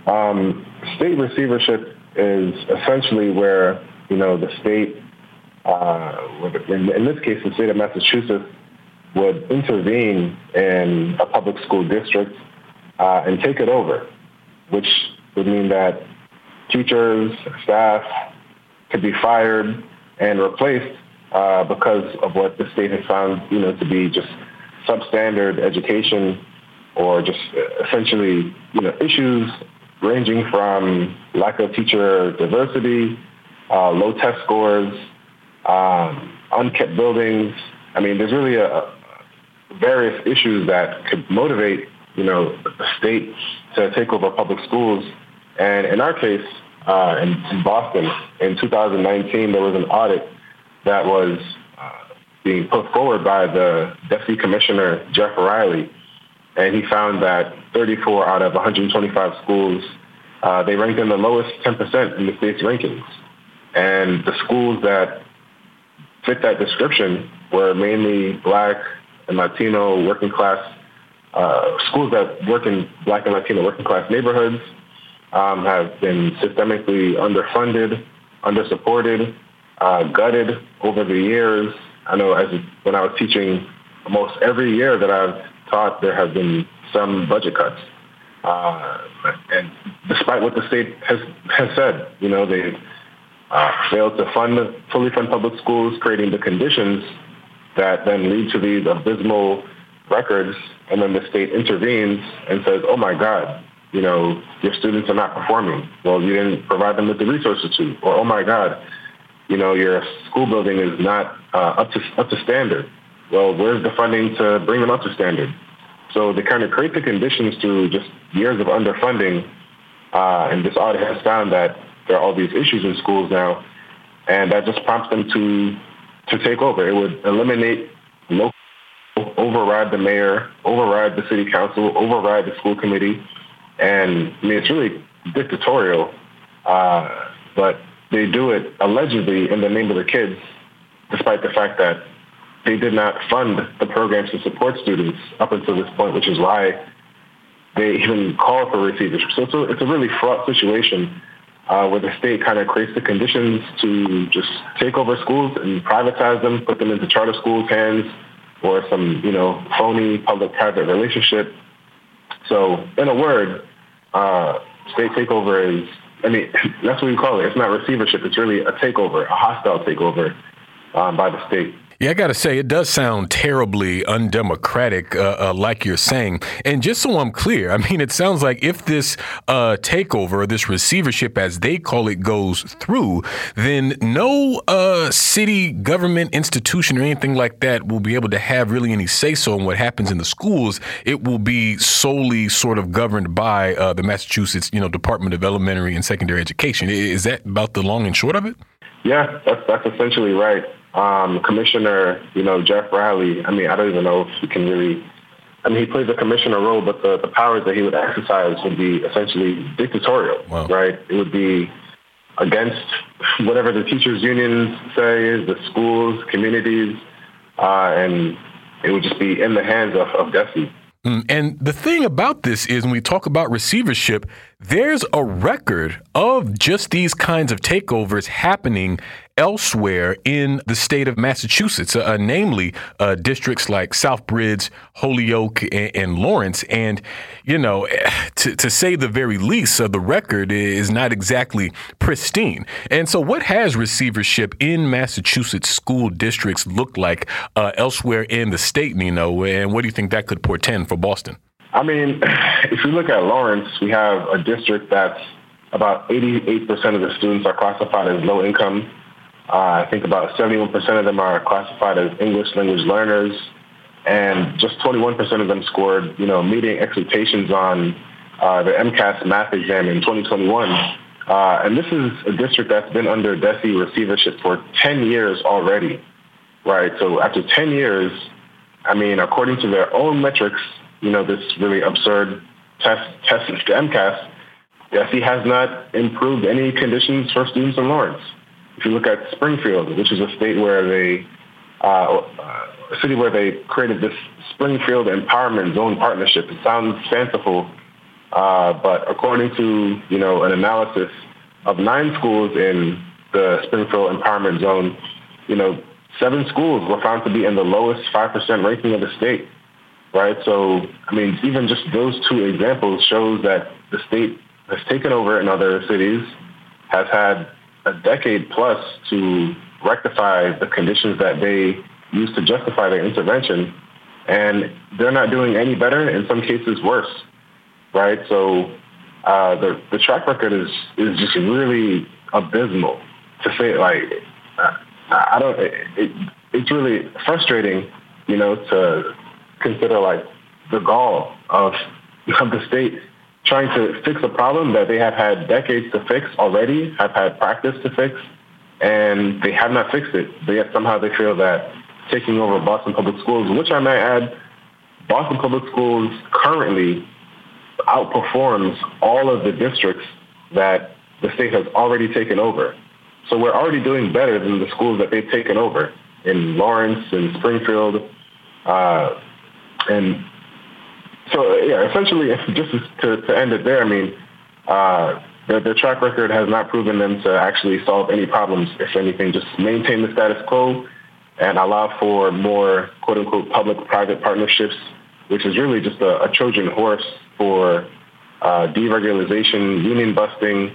um, state receivership is essentially where you know the state, uh, in, in this case, the state of Massachusetts, would intervene in a public school district uh, and take it over, which would mean that teachers, staff could be fired and replaced uh, because of what the state has found, you know, to be just substandard education or just essentially, you know, issues ranging from lack of teacher diversity, uh, low test scores, um, unkept buildings. I mean, there's really a, various issues that could motivate, you know, the state to take over public schools. And in our case, uh, in, Boston, in 2019, there was an audit that was uh, being put forward by the Deputy Commissioner Jeff Riley, and he found that 34 out of 125 schools, uh, they ranked in the lowest 10% in the state's rankings. And the schools that fit that description were mainly black and Latino working class uh, schools that work in black and Latino working class neighborhoods um, have been systemically underfunded, undersupported, uh, gutted over the years. I know as when I was teaching, almost every year that I've taught, there have been some budget cuts. Uh, and despite what the state has has said, you know, they uh, failed to fund fully fund public schools, creating the conditions that then lead to these abysmal records. And then the state intervenes and says, "Oh my God, you know, your students are not performing. Well, you didn't provide them with the resources to." Or, "Oh my God, you know, your school building is not uh, up to up to standard. Well, where's the funding to bring them up to standard? So they kind of create the conditions through just years of underfunding, uh, and this audit has found that there are all these issues in schools now, and that just prompts them to to take over. It would eliminate local, override the mayor, override the city council, override the school committee, and I mean it's really dictatorial, uh, but they do it allegedly in the name of the kids, despite the fact that they did not fund the programs to support students up until this point, which is why they even call for receivership. So it's a, it's a really fraught situation uh, where the state kind of creates the conditions to just take over schools and privatize them, put them into charter schools' hands or some, you know, phony public-private relationship. So, in a word, uh, state takeover is, I mean, that's what we call it. It's not receivership. It's really a takeover, a hostile takeover um, by the state. Yeah, I got to say, it does sound terribly undemocratic, uh, uh, like you're saying. And just so I'm clear, I mean, it sounds like if this uh, takeover, this receivership, as they call it, goes through, then no uh, city government institution or anything like that will be able to have really any say so in what happens in the schools. It will be solely sort of governed by uh, the Massachusetts, you know, Department of Elementary and Secondary Education. Is that about the long and short of it? Yeah, that's that's essentially right um, Commissioner, you know, Jeff Riley, I mean, I don't even know if he can really, I mean, he plays a commissioner role, but the, the powers that he would exercise would be essentially dictatorial, wow. right? It would be against whatever the teachers' unions say, the schools, communities, uh, and it would just be in the hands of, of. Mm, and the thing about this is when we talk about receivership, there's a record of just these kinds of takeovers happening elsewhere in the state of Massachusetts, uh, namely uh, districts like Southbridge, Holyoke, and, and, Lawrence. And, you know, to, to say the very least, uh, the record is not exactly pristine. And so, what has receivership in Massachusetts school districts looked like uh, elsewhere in the state, Nino? And what do you think that could portend for Boston? I mean, if you look at Lawrence, we have a district that's about 88% of the students are classified as low income. Uh, I think about 71% of them are classified as English language learners, and just 21% of them scored, you know, meeting expectations on uh, the MCAS math exam in 2021. Uh, and this is a district that's been under DESE receivership for 10 years already, right? So after 10 years, I mean, according to their own metrics, you know, this really absurd test, test the MCAS, DESE has not improved any conditions for students in Lawrence. If you look at Springfield, which is a state where they, uh, a city where they created this Springfield Empowerment Zone partnership, it sounds fanciful, uh, but according to you know an analysis of nine schools in the Springfield Empowerment Zone, you know seven schools were found to be in the lowest five percent ranking of the state. Right, so I mean, even just those two examples shows that the state has taken over in other cities, has had a decade plus to rectify the conditions that they used to justify their intervention. And they're not doing any better, in some cases worse, right? So uh, the, the track record is, is just really abysmal to say like, I don't, it, it, it's really frustrating, you know, to consider like the gall of, of the state trying to fix a problem that they have had decades to fix already, have had practice to fix, and they have not fixed it. But yet somehow they feel that taking over Boston Public Schools, which I might add, Boston Public Schools currently outperforms all of the districts that the state has already taken over. So we're already doing better than the schools that they've taken over in Lawrence and Springfield. Uh, and so yeah, essentially, just to, to end it there, I mean, uh, track record has not proven them to actually solve any problems. If anything, just maintain the status quo and allow for more quote unquote public-private partnerships, which is really just a, a Trojan horse for uh, deregulation, union busting,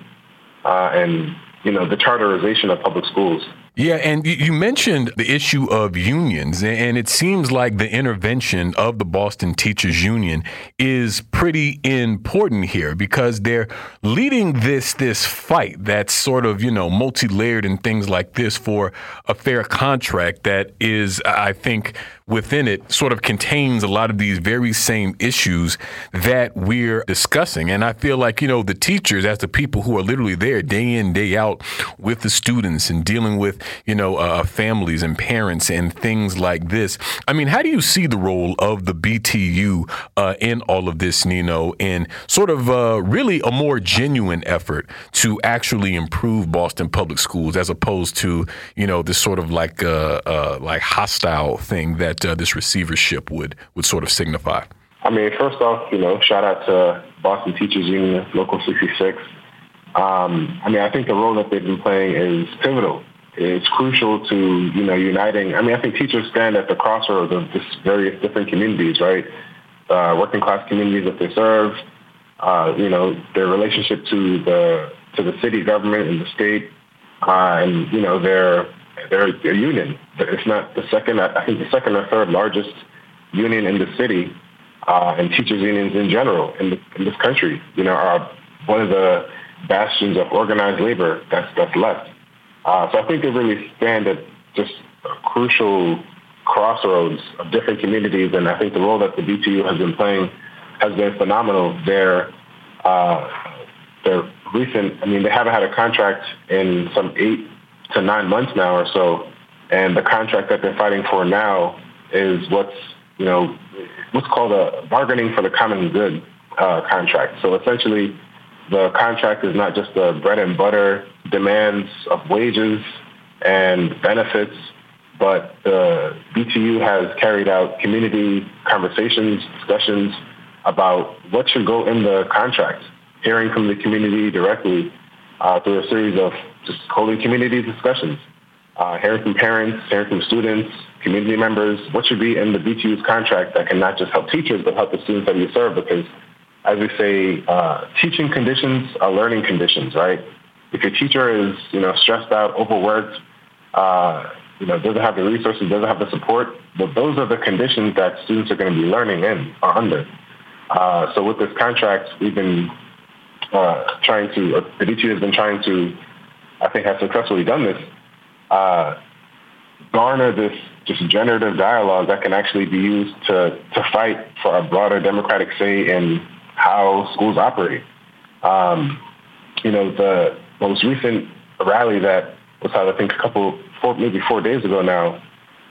uh, and you know the charterization of public schools. Yeah, and you mentioned the issue of unions, and it seems like the intervention of the Boston Teachers Union is pretty important here because they're leading this this fight that's sort of you know multi-layered and things like this for a fair contract that is, I think, within it sort of contains a lot of these very same issues that we're discussing. And I feel like, you know, the teachers, as the people who are literally there day in, day out with the students and dealing with, you know, uh, families and parents and things like this. I mean, how do you see the role of the BTU uh, in all of this, Nino, in sort of uh, really a more genuine effort to actually improve Boston public schools as opposed to, you know, this sort of like, uh, uh, like hostile thing that that uh, this receivership would would sort of signify? I mean, first off, you know, shout out to Boston Teachers Union, Local 66. Um, I mean, I think the role that they've been playing is pivotal. It's crucial to, you know, uniting. I mean, I think teachers stand at the crossroads of just various different communities, right? uh, working class communities that they serve, uh, you know, their relationship to the to the city government and the state, uh, and you know, their their, their union. It's not the second, I think the second or third largest union in the city, uh, and teachers unions in general in, the, in this country. You know, are one of the bastions of organized labor that's that's left. Uh, so I think they really stand at just a crucial crossroads of different communities, and I think the role that the BTU has been playing has been phenomenal. Their uh, their recent, I mean, they haven't had a contract in some eight to nine months now or so, and the contract that they're fighting for now is what's you know what's called a bargaining for the common good uh, contract. So essentially, the contract is not just the bread and butter demands of wages and benefits but the BTU has carried out community conversations, discussions about what should go in the contract, hearing from the community directly uh, through a series of just holding community discussions, uh, hearing from parents, hearing from students, community members, what should be in the BTU's contract that can not just help teachers, but help the students that we serve because as we say, uh, teaching conditions are learning conditions, right? If your teacher is, you know, stressed out, overworked, uh, you know, doesn't have the resources, doesn't have the support, but those are the conditions that students are going to be learning in or under. Uh, so with this contract, we've been uh, trying to, the BTU has been trying to, I think has successfully done this, uh, garner this just generative dialogue that can actually be used to, to fight for a broader democratic say in how schools operate. Um, you know, the most recent rally that was held, I think, a couple four, maybe four days ago now,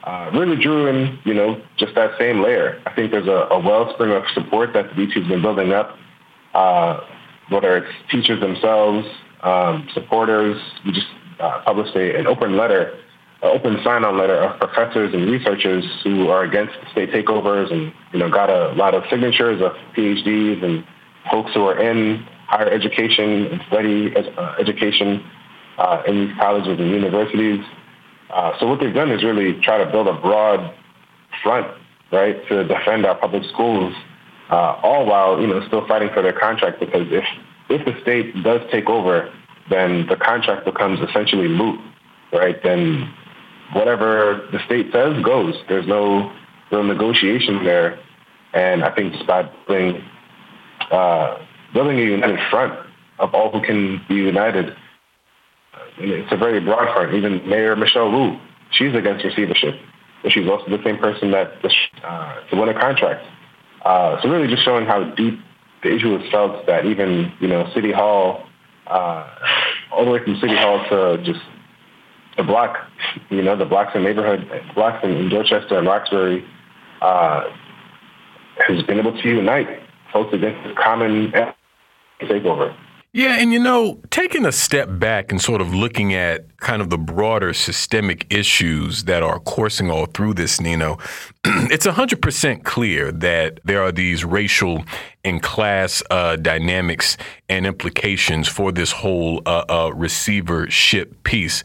uh, really drew in, you know, just that same layer. I think there's a, a wellspring of support that the BT's been building up, uh, whether it's teachers themselves, um, supporters. We just uh, published a, an open letter, an open sign-on letter of professors and researchers who are against state takeovers and, you know, got a lot of signatures of PhDs and folks who are in higher education and study uh, education uh, in these colleges and universities. Uh, so what they've done is really try to build a broad front, right, to defend our public schools, uh, all while you know still fighting for their contract. Because if if the state does take over, then the contract becomes essentially moot, right? Then whatever the state says goes. There's no real negotiation there, and I think just by building uh, building a united front of all who can be united it's a very broad front. Even Mayor Michelle Wu, she's against receivership, but she's also the same person that uh, to win a contract. Uh, so really, just showing how deep the issue is felt that even you know City Hall, uh, all the way from City Hall to just the block, you know, the blocks in neighborhood blocks in, Dorchester and Roxbury, uh, has been able to unite folks against this common takeover. Yeah, and you know, taking a step back and sort of looking at kind of the broader systemic issues that are coursing all through this, Nino, it's 100% clear that there are these racial and class uh, dynamics and implications for this whole uh, uh, receivership piece.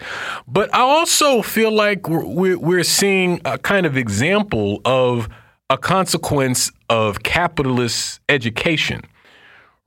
But I also feel like we're, we're seeing a kind of example of a consequence of capitalist education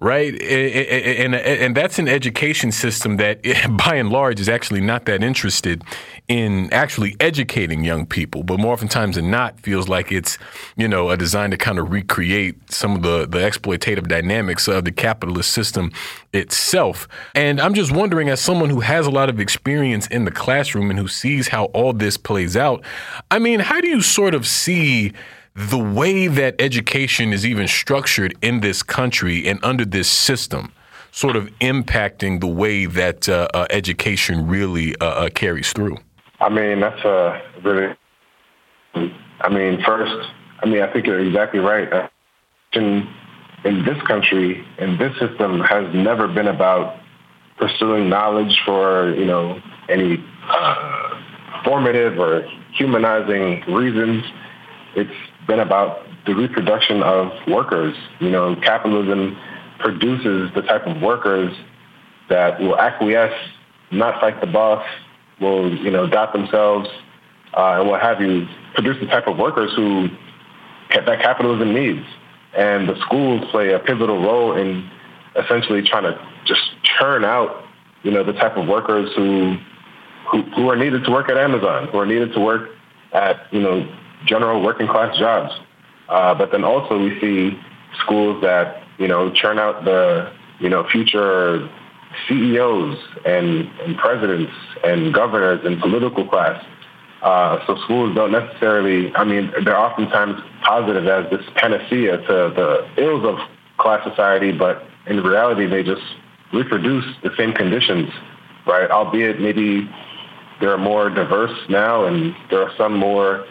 right? And, and, and that's an education system that, by and large, is actually not that interested in actually educating young people, but more oftentimes than not, feels like it's you know a design to kind of recreate some of the the exploitative dynamics of the capitalist system itself. And I'm just wondering, as someone who has a lot of experience in the classroom and who sees how all this plays out, I mean, how do you sort of see the way that education is even structured in this country and under this system sort of impacting the way that uh, uh, education really uh, uh carries through? I mean, that's a really, I mean, first, I mean, I think you're exactly right. In, in this country, in this system, has never been about pursuing knowledge for, you know, any uh, formative or humanizing reasons. It's been about the reproduction of workers. You know, capitalism produces the type of workers that will acquiesce, not fight the boss, will, you know, doubt themselves, uh, and what have you, produce the type of workers who that capitalism needs. and the schools play a pivotal role in essentially trying to just churn out, you know, the type of workers who who, who are needed to work at Amazon, who are needed to work at, you know, general working class jobs. Uh, but then also we see schools that, you know, churn out the, you know, future CEOs and, and presidents and governors and political class. Uh, so schools don't necessarily, I mean, they're oftentimes positive as this panacea to the ills of class society, but in reality, they just reproduce the same conditions, right? Albeit maybe they're more diverse now and there are some more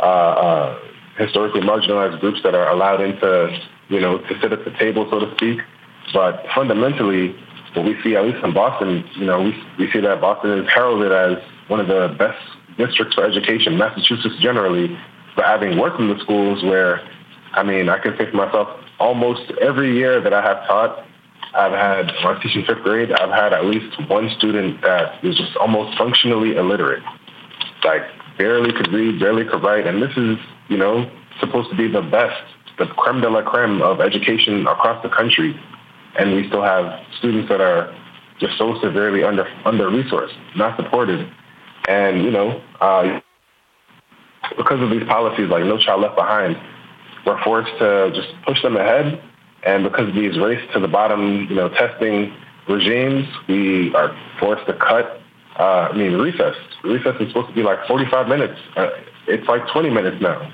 uh, uh, historically marginalized groups that are allowed into, you know, to sit at the table, so to speak. But fundamentally, what we see, at least in Boston, you know, we, we see that Boston is heralded as one of the best districts for education, Massachusetts generally, but having worked in the schools where, I mean, I can think for myself, almost every year that I have taught, I've had, when I was teaching fifth grade, I've had at least one student that is just almost functionally illiterate. Like barely could read, barely could write. And this is, you know, supposed to be the best, the creme de la creme of education across the country. And we still have students that are just so severely under under resourced, not supported. And, you know, uh, because of these policies like No Child Left Behind, we're forced to just push them ahead and because of these race to the bottom, you know, testing regimes, we are forced to cut. Uh, I mean, recess. Recess is supposed to be like 45 minutes. Uh, it's like 20 minutes now.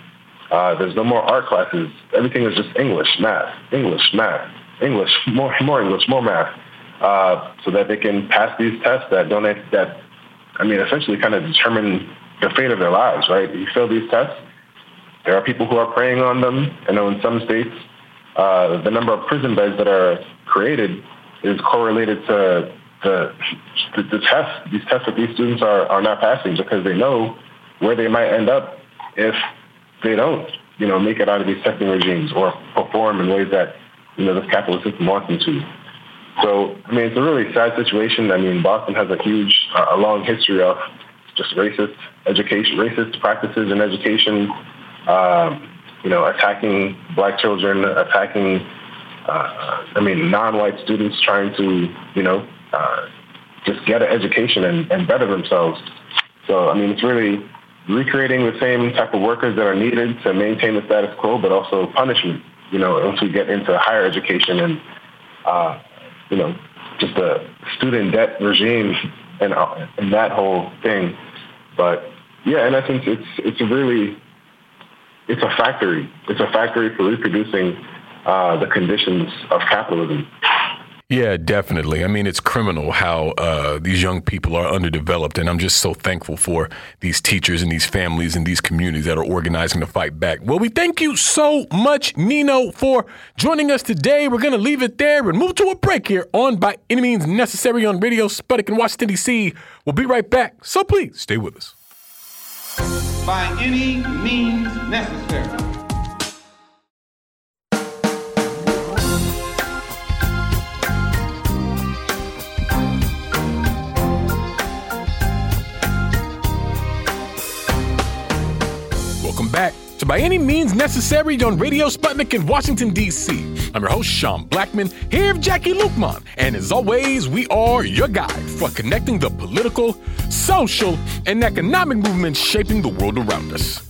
Uh, there's no more art classes. Everything is just English, math, English, math, English, more, more English, more math, uh, so that they can pass these tests that don't that, I mean, essentially kind of determine the fate of their lives. Right? You fail these tests. There are people who are preying on them. I know in some states uh, the number of prison beds that are created is correlated to the, the, the tests, these tests that these students are, are not passing because they know where they might end up if they don't, you know, make it out of these testing regimes or perform in ways that, you know, this capitalist system wants them to. So, I mean, it's a really sad situation. I mean, Boston has a huge, uh, a long history of just racist education, racist practices in education. Um, you know, attacking black children, attacking, uh, I mean, non-white students trying to, you know, uh, just get an education and, and better themselves. So, I mean, it's really recreating the same type of workers that are needed to maintain the status quo, but also punishment, you know, once we get into higher education and, uh, you know, just the student debt regime and, uh, and that whole thing. But yeah, in essence, it's, it's really it's a factory. It's a factory for reproducing uh, the conditions of capitalism. Yeah, definitely. I mean, it's criminal how uh, these young people are underdeveloped, and I'm just so thankful for these teachers and these families and these communities that are organizing to fight back. Well, we thank you so much, Nino, for joining us today. We're going to leave it there and move to a break here on By Any Means Necessary on Radio Sputnik in Washington, D.C. We'll be right back, so please stay with us by any means necessary. By Any Means Necessary on Radio Sputnik in Washington, D.C. I'm your host, Sean Blackmon, here with Jacquie Luqman. And as always, we are your guide for connecting the political, social, and economic movements shaping the world around us.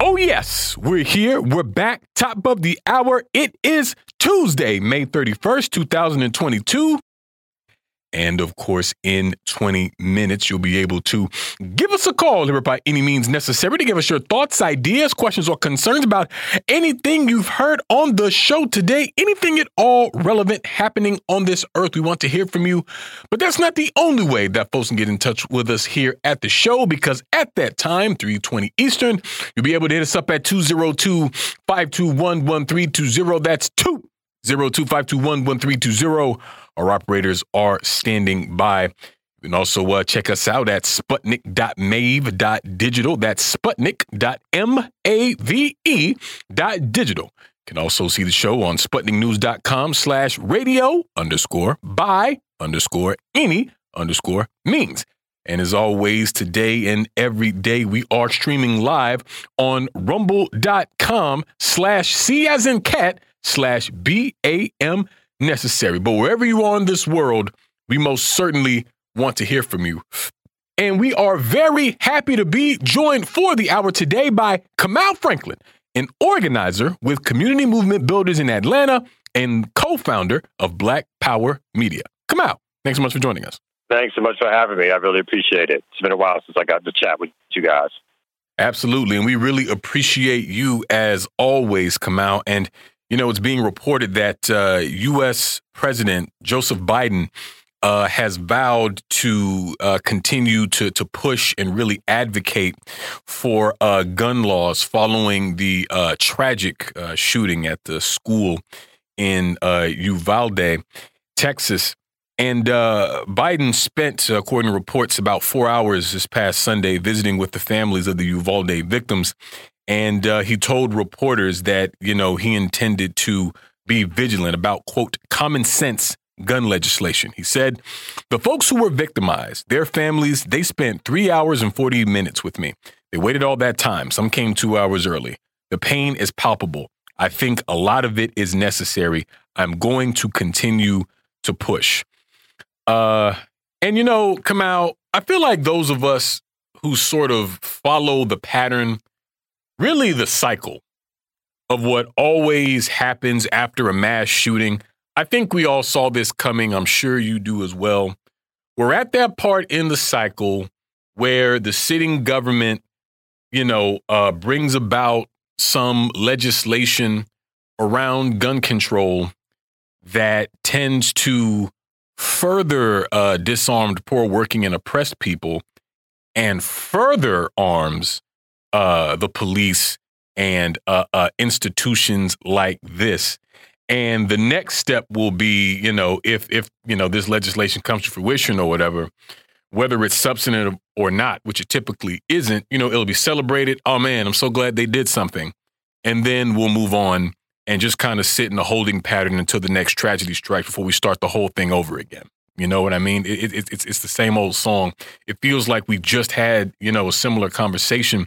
Oh, yes, we're here. We're back. Top of the hour. It is Tuesday, May 31st, 2022. And of course, in 20 minutes, you'll be able to give us a call here by any means necessary to give us your thoughts, ideas, questions, or concerns about anything you've heard on the show today, anything at all relevant happening on this earth. We want to hear from you. But that's not the only way that folks can get in touch with us here at the show, because at that time, 320 Eastern, you'll be able to hit us up at 202 521 1320. That's 202 521 1320 our operators are standing by. You can also uh, check us out at sputnik.mave.digital. That's sputnik.mave.digital. You can also see the show on sputniknews.com slash radio underscore by underscore any underscore means. And as always, today and every day, we are streaming live on rumble.com slash C as in cat slash B-A-M necessary. But wherever you are in this world, we most certainly want to hear from you. And we are very happy to be joined for the hour today by Kamau Franklin, an organizer with Community Movement Builders in Atlanta and co-founder of Black Power Media. Kamau, thanks so much for joining us. Thanks so much for having me. I really appreciate it. It's been a while since I got to chat with you guys. Absolutely. And we really appreciate you as always, Kamau. And, you know, it's being reported that uh, U.S. President Joseph Biden uh, has vowed to uh, continue to, to push and really advocate for uh, gun laws following the uh, tragic uh, shooting at the school in Uvalde, Texas. And uh, Biden spent, according to reports, about four hours this past Sunday visiting with the families of the Uvalde victims. And uh, he told reporters that, you know, he intended to be vigilant about, quote, common sense gun legislation. He said, The folks who were victimized, their families, they spent three hours and 40 minutes with me. They waited all that time. Some came two hours early. The pain is palpable. I think a lot of it is necessary. I'm going to continue to push. Uh, and you know, Kamau, I feel like those of us who sort of follow the pattern, really the cycle of what always happens after a mass shooting. I think we all saw this coming. I'm sure you do as well. We're at that part in the cycle where the sitting government, you know, uh, brings about some legislation around gun control that tends to further uh, disarmed poor working and oppressed people and further arms uh, the police and uh, uh, institutions like this. And the next step will be, you know, if if you know this legislation comes to fruition or whatever, whether it's substantive or not, which it typically isn't, you know, it'll be celebrated. Oh man, I'm so glad they did something, and then we'll move on and just kind of sit in a holding pattern until the next tragedy strikes before we start the whole thing over again. You know what I mean? It, it, it's it's the same old song. It feels like we just had you know a similar conversation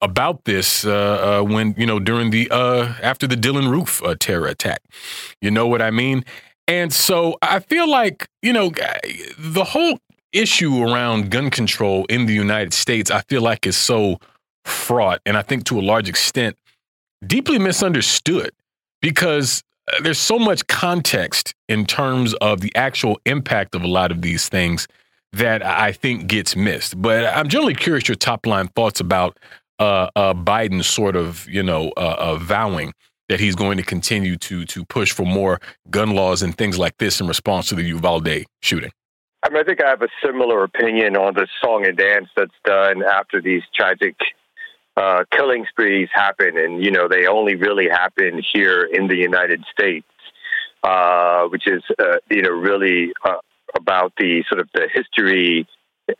about this uh, uh, when you know during the uh, after the Dylann Roof uh, terror attack. You know what I mean? And so I feel like you know the whole issue around gun control in the United States. I feel like is so fraught, and I think to a large extent deeply misunderstood because there's so much context in terms of the actual impact of a lot of these things that I think gets missed. But I'm generally curious your top line thoughts about uh, uh, Biden sort of, you know, uh, uh, vowing that he's going to continue to to push for more gun laws and things like this in response to the Uvalde shooting. I mean, I think I have a similar opinion on the song and dance that's done after these tragic uh, killing sprees happen, and you know they only really happen here in the United States, uh, which is uh, you know really uh, about the sort of the history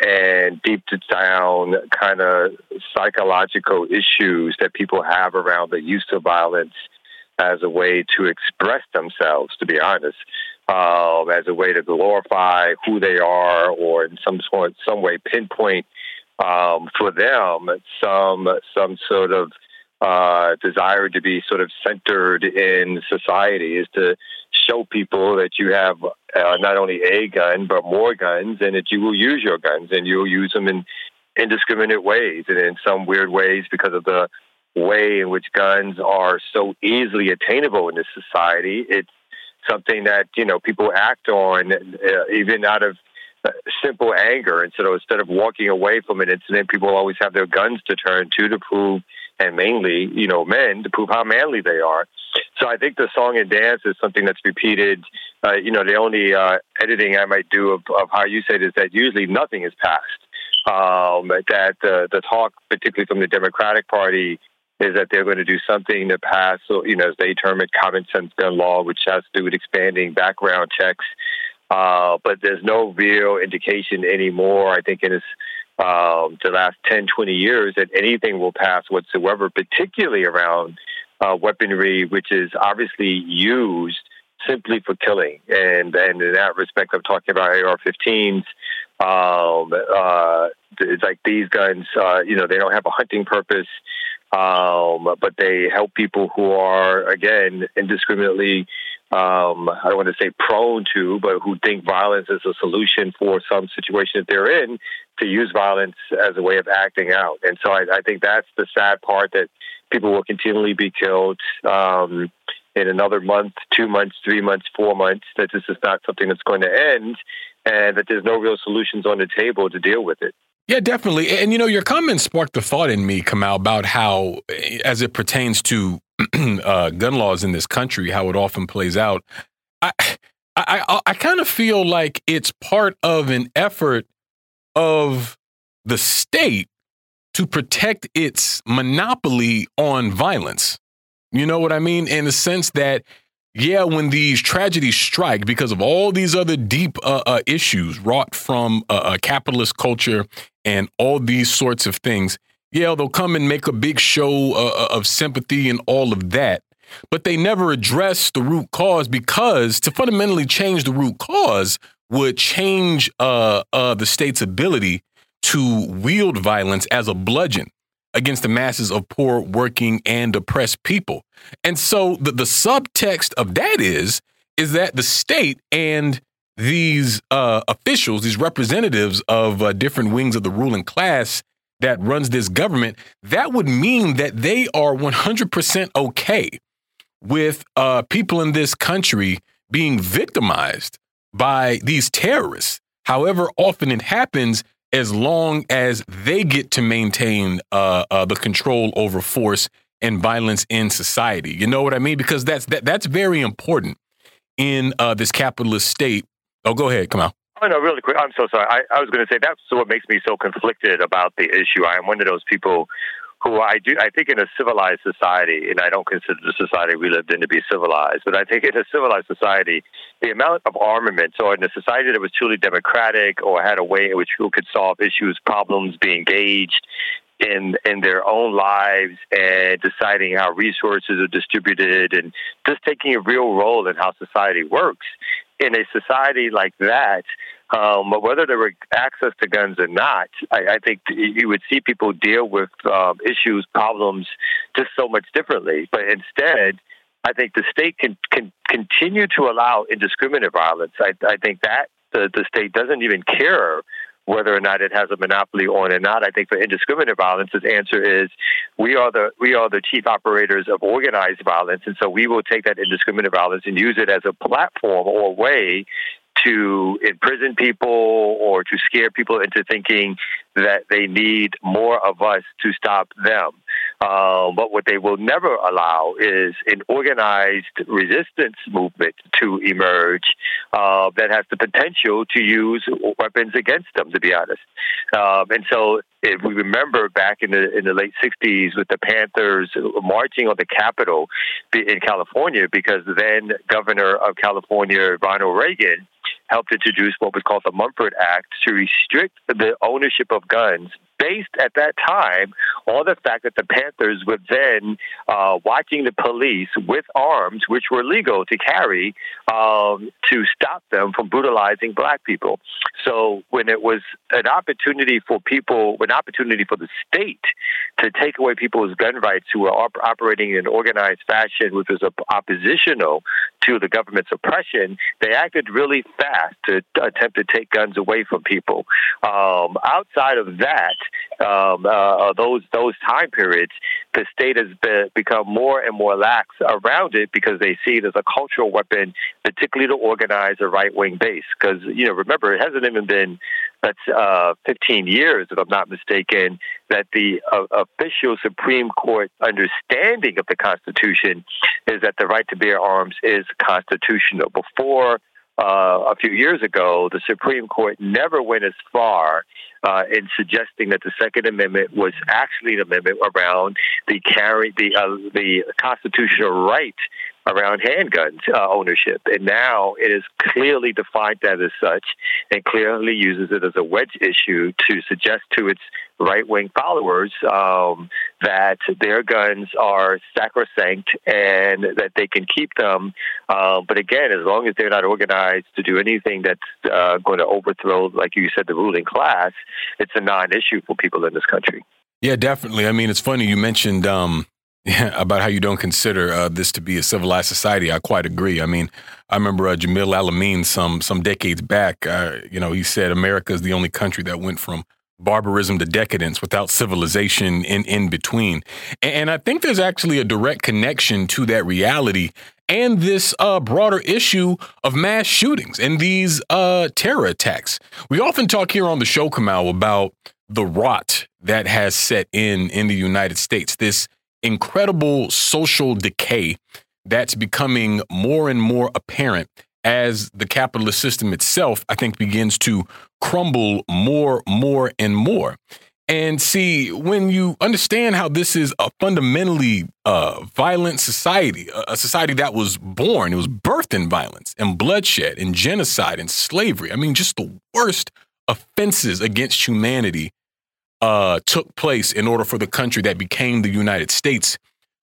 and deep to down kind of psychological issues that people have around the use of violence as a way to express themselves. To be honest. Um, as a way to glorify who they are, or in some sort, some way pinpoint um, for them some some sort of uh, desire to be sort of centered in society is to show people that you have uh, not only a gun but more guns and that you will use your guns and you will use them in indiscriminate ways and in some weird ways because of the way in which guns are so easily attainable in this society. It's something that you know people act on uh, even out of simple anger. And so instead of walking away from an incident, people always have their guns to turn to to prove, and mainly, you know, men to prove how manly they are. So I think the song and dance is something that's repeated. Uh, you know, the only uh, editing I might do of, of how you said is that usually nothing is passed. Um, that uh, the talk, particularly from the Democratic Party, is that they're going to do something to pass, you know, as they term it, common sense gun law, which has to do with expanding background checks uh, but there's no real indication anymore, I think, in um, the last 10, 20 years that anything will pass whatsoever, particularly around uh, weaponry, which is obviously used simply for killing. And, and in that respect, I'm talking about AR 15s, Um, uh, it's like these guns, uh, you know, they don't have a hunting purpose, um, but they help people who are, again, indiscriminately um, I don't want to say prone to, but who think violence is a solution for some situation that they're in to use violence as a way of acting out. And so I, I think that's the sad part that people will continually be killed um, in another month, two months, three months, four months, that this is not something that's going to end and that there's no real solutions on the table to deal with it. Yeah, definitely. And you know, your comments sparked the thought in me, Kamau, about how, as it pertains to uh, gun laws in this country, how it often plays out. I, I, I kind of feel like it's part of an effort of the state to protect its monopoly on violence. You know what I mean? In the sense that, yeah, when these tragedies strike because of all these other deep uh, uh, issues wrought from a capitalist culture and all these sorts of things, yeah, they'll come and make a big show uh, uh, of sympathy and all of that. But they never address the root cause because to fundamentally change the root cause would change uh, uh, the state's ability to wield violence as a bludgeon against the masses of poor, working, and oppressed people. And so the, the subtext of that is is that the state and these uh, officials, these representatives of uh, different wings of the ruling class, that runs this government, that would mean that they are 100% okay with uh, people in this country being victimized by these terrorists. However often it happens, as long as they get to maintain uh, uh, the control over force and violence in society. You know what I mean? Because that's that, that's very important in uh, this capitalist state. Oh, go ahead, Kamau. Oh no, really quick. I'm so sorry. I, I was going to say that's what makes me so conflicted about the issue. I am one of those people who I do. I think in a civilized society, and I don't consider the society we lived in to be civilized, but I think in a civilized society, the amount of armaments, or in a society that was truly democratic, or had a way in which people could solve issues, problems, be engaged in in their own lives and deciding how resources are distributed and just taking a real role in how society works in a society like that, um, whether there were access to guns or not, I, I think you would see people deal with um, issues, problems, just so much differently. But instead, I think the state can can continue to allow indiscriminate violence. I, I think that the, the state doesn't even care whether or not it has a monopoly on or not. I think for indiscriminate violence, the answer is we are the we are the chief operators of organized violence, and so we will take that indiscriminate violence and use it as a platform or way to imprison people or to scare people into thinking that they need more of us to stop them. But what they will never allow is an organized resistance movement to emerge uh, that has the potential to use weapons against them. To be honest, um, and so if we remember back in the in the late '60s with the Panthers marching on the Capitol in California, because then Governor of California Ronald Reagan helped introduce what was called the Mulford Act to restrict the ownership of guns based at that time on the fact that the Panthers were then uh, watching the police with arms, which were legal to carry, um, to stop them from brutalizing black people. So when it was an opportunity for people, an opportunity for the state to take away people's gun rights who were op- operating in an organized fashion, which was op- oppositional to the government's oppression, they acted really fast to attempt to take guns away from people. Um, outside of that, um, uh, those those time periods, the state has become more and more lax around it because they see it as a cultural weapon, particularly to organize a right wing base. Because you know, remember, it hasn't even been that's uh, 15 years, if I'm not mistaken, that the uh, official Supreme Court understanding of the Constitution is that the right to bear arms is constitutional. Before uh, a few years ago, the Supreme Court never went as far uh, in suggesting that the Second Amendment was actually an amendment around the carry the uh, the constitutional right around handguns uh, ownership. And now it is clearly defined that as such and clearly uses it as a wedge issue to suggest to its right wing followers um, that their guns are sacrosanct and that they can keep them. Uh, but again, as long as they're not organized to do anything that's uh, going to overthrow, like you said, the ruling class, it's a non issue for people in this country. Yeah, definitely. I mean, it's funny you mentioned um, about how you don't consider uh, this to be a civilized society. I quite agree. I mean, I remember uh, Jamil Al-Amin some some decades back. Uh, you know, he said America is the only country that went from barbarism to decadence without civilization in in between. And, I think there's actually a direct connection to that reality and this uh, broader issue of mass shootings and these uh, terror attacks. We often talk here on the show, Kamau, about the rot that has set in in the United States. This incredible social decay that's becoming more and more apparent as the capitalist system itself, I think, begins to crumble more, more, and more. And see, when you understand how this is a fundamentally uh, violent society, a society that was born, it was birthed in violence and bloodshed and genocide and slavery. I mean, just the worst offenses against humanity uh, took place in order for the country that became the United States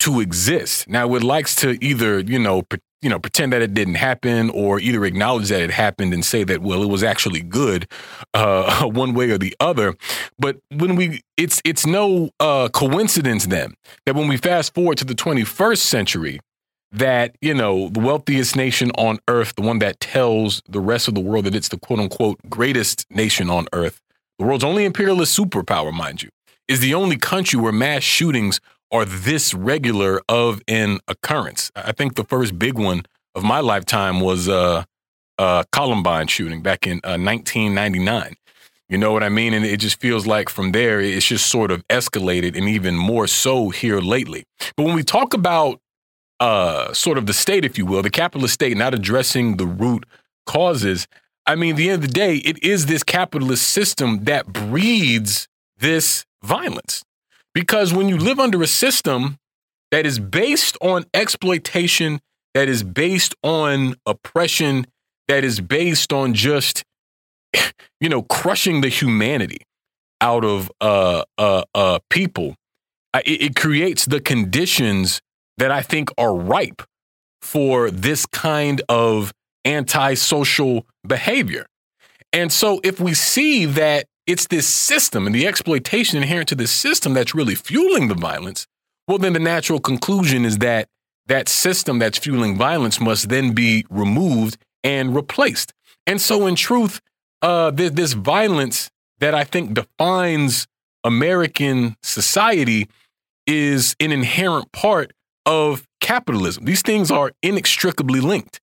to exist. Now, it likes to either, you know, you know, pretend that it didn't happen, or either acknowledge that it happened and say that, well, it was actually good, uh, one way or the other. But when we, it's it's no uh, coincidence then that when we fast forward to the 21st century, that you know the wealthiest nation on earth, the one that tells the rest of the world that it's the quote unquote greatest nation on earth, the world's only imperialist superpower, mind you, is the only country where mass shootings are this regular of an occurrence. I think the first big one of my lifetime was uh, uh, Columbine shooting back in uh, 1999. You know what I mean? And it just feels like from there, it's just sort of escalated and even more so here lately. But when we talk about uh, sort of the state, if you will, the capitalist state not addressing the root causes, I mean, the end of the day, it is this capitalist system that breeds this violence. Because when you live under a system that is based on exploitation, that is based on oppression, that is based on just, you know, crushing the humanity out of uh, uh, uh, people, it, it creates the conditions that I think are ripe for this kind of antisocial behavior. And so if we see that it's this system and the exploitation inherent to this system that's really fueling the violence, well, then the natural conclusion is that that system that's fueling violence must then be removed and replaced. And so, in truth, uh, this violence that I think defines American society is an inherent part of capitalism. These things are inextricably linked.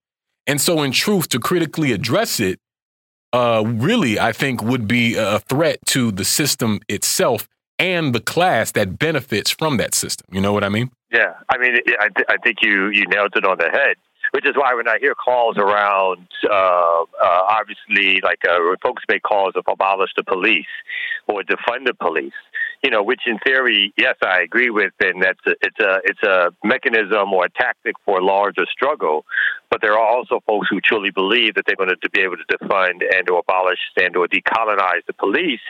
And so, in truth, to critically address it, uh, really, I think, would be a threat to the system itself and the class that benefits from that system. You know what I mean? Yeah, I mean, I, th- I think you you nailed it on the head. Which is why when I hear calls around, uh, uh, obviously, like uh, folks make calls of abolish the police or defund the police, you know, which in theory, yes, I agree with, and that's a, it's a it's a mechanism or a tactic for a larger struggle. But there are also folks who truly believe that they're going to be able to defund and or abolish and or decolonize the police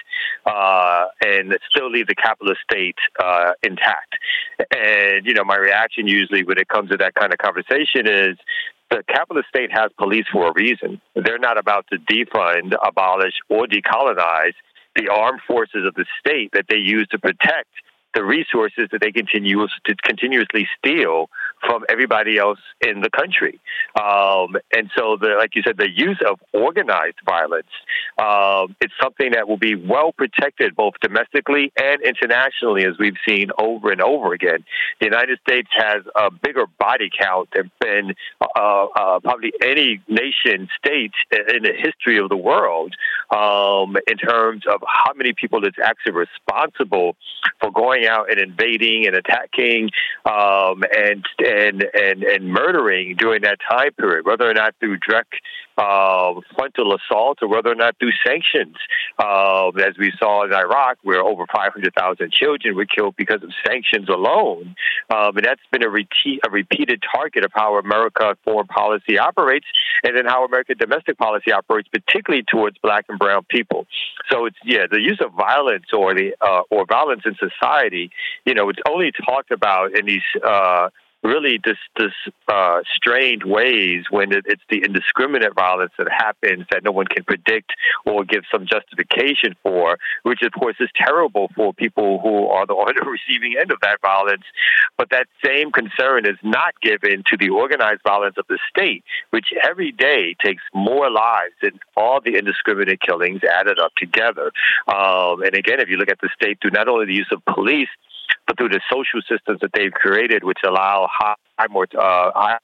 uh, and still leave the capitalist state uh, intact. And you know, my reaction usually when it comes to that kind of conversation is the capitalist state has police for a reason. They're not about to defund, abolish, or decolonize the armed forces of the state that they use to protect the resources that they continue to continuously steal from everybody else in the country. Um, and so, the, like you said, the use of organized violence, um, it's something that will be well protected both domestically and internationally, as we've seen over and over again. The United States has a bigger body count than uh, uh, probably any nation state in the history of the world um, in terms of how many people is actually responsible for going going out and invading and attacking um, and and and and murdering during that time period, whether or not through direct uh, frontal assault or whether or not through sanctions. Uh, as we saw in Iraq, where over 500,000 children were killed because of sanctions alone. Um, and that's been a, repeat, a repeated target of how America foreign policy operates and then how American domestic policy operates, particularly towards black and brown people. So it's, yeah, the use of violence or the, uh, or violence in society, you know, it's only talked about in these, uh, really this this uh, strained ways when it, it's the indiscriminate violence that happens that no one can predict or give some justification for, which of course is terrible for people who are the, on the receiving end of that violence. But that same concern is not given to the organized violence of the state, which every day takes more lives than all the indiscriminate killings added up together. Um, and again, if you look at the state through not only the use of police but through the social systems that they've created, which allow high, more, uh, high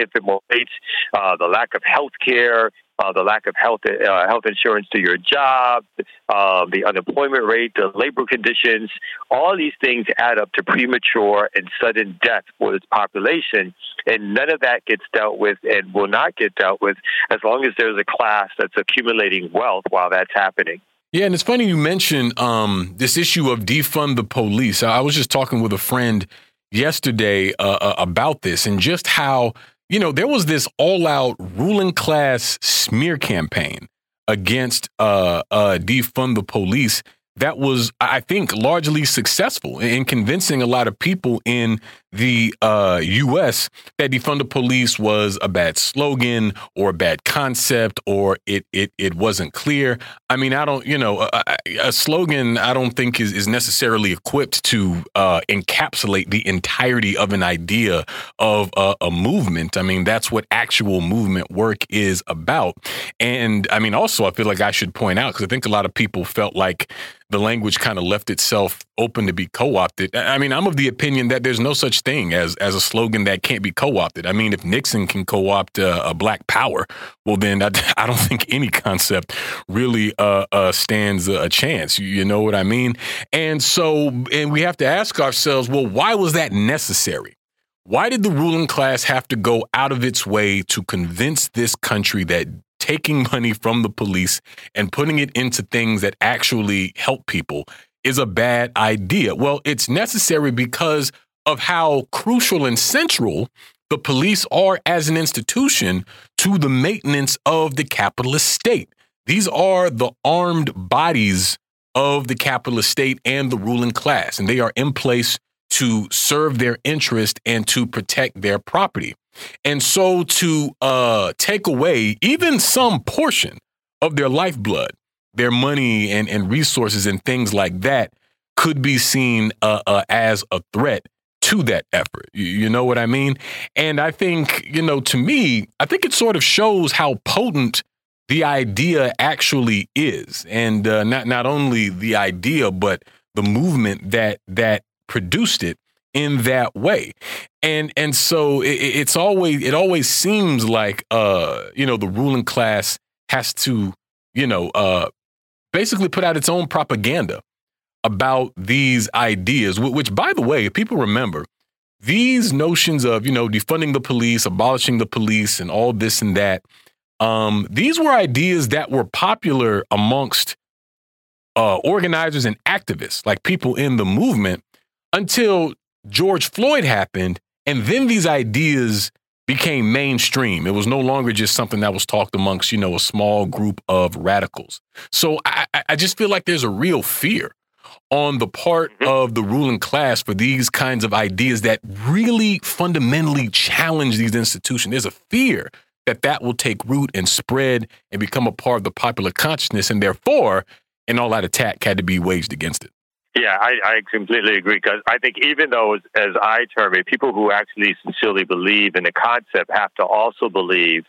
infant rates, uh, the lack of health care, uh, the lack of health uh, health insurance to your job, uh, the unemployment rate, the labor conditions, all these things add up to premature and sudden death for this population, and none of that gets dealt with and will not get dealt with as long as there's a class that's accumulating wealth while that's happening. Yeah, and it's funny you mentioned um, this issue of defund the police. I was just talking with a friend yesterday uh, uh, about this and just how, you know, there was this all out ruling class smear campaign against uh, uh, defund the police that was, I think, largely successful in convincing a lot of people in the uh, U.S. that defund the police was a bad slogan or a bad concept or it it it wasn't clear. I mean, I don't, you know, a, a slogan I don't think is is necessarily equipped to uh, encapsulate the entirety of an idea of a, a movement. I mean, that's what actual movement work is about. And I mean, also, I feel like I should point out because I think a lot of people felt like the language kind of left itself open to be co-opted. I mean, I'm of the opinion that there's no such thing as as a slogan that can't be co-opted. I mean, if Nixon can co-opt uh, a Black Power, well, then I, I, don't think any concept really uh, uh, stands a chance. You, you know what I mean? And so, and we have to ask ourselves, well, why was that necessary? Why did the ruling class have to go out of its way to convince this country that taking money from the police and putting it into things that actually help people is a bad idea. Well, it's necessary because of how crucial and central the police are as an institution to the maintenance of the capitalist state. These are the armed bodies of the capitalist state and the ruling class, and they are in place to serve their interest and to protect their property. And so to uh, take away even some portion of their lifeblood, their money and, and resources and things like that could be seen uh, uh, as a threat to that effort. You, you know what I mean? And I think, you know, to me, I think it sort of shows how potent the idea actually is. And uh, not, not only the idea, but the movement that that produced it in that way. And and so it, it's always it always seems like uh you know the ruling class has to you know uh basically put out its own propaganda about these ideas which by the way if people remember these notions of you know defunding the police abolishing the police and all this and that um these were ideas that were popular amongst uh organizers and activists like people in the movement until George Floyd happened, and then these ideas became mainstream. It was no longer just something that was talked amongst, you know, a small group of radicals. So I, I just feel like there's a real fear on the part mm-hmm. of the ruling class for these kinds of ideas that really fundamentally challenge these institutions. There's a fear that that will take root and spread and become a part of the popular consciousness, and therefore, an all-out attack had to be waged against it. Yeah, I, I completely agree because I think even though, as, as I term it, people who actually sincerely believe in the concept have to also believe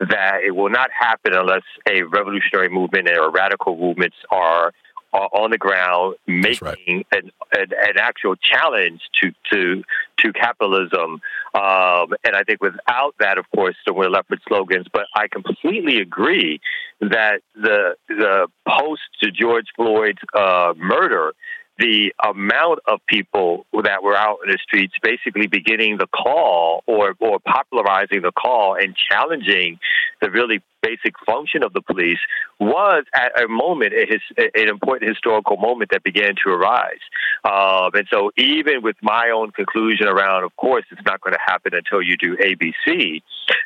that it will not happen unless a revolutionary movement or radical movements are, are on the ground making right. an, an, an, actual challenge to to to capitalism. Um, and I think without that, of course, then we're left with slogans. But I completely agree that the the post to George Floyd's uh, murder the amount of people that were out in the streets basically beginning the call or, or popularizing the call and challenging the really basic function of the police was at a moment, an important historical moment that began to arise. Um, and so, even with my own conclusion around, of course, it's not going to happen until you do ABC,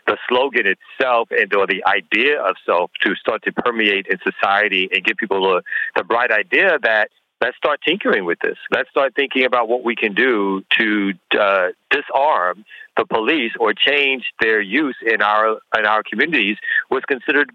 the slogan itself and or the idea of self to start to permeate in society and give people the, the bright idea that let's start tinkering with this. Let's start thinking about what we can do to uh, disarm the police or change their use in our in our communities was considered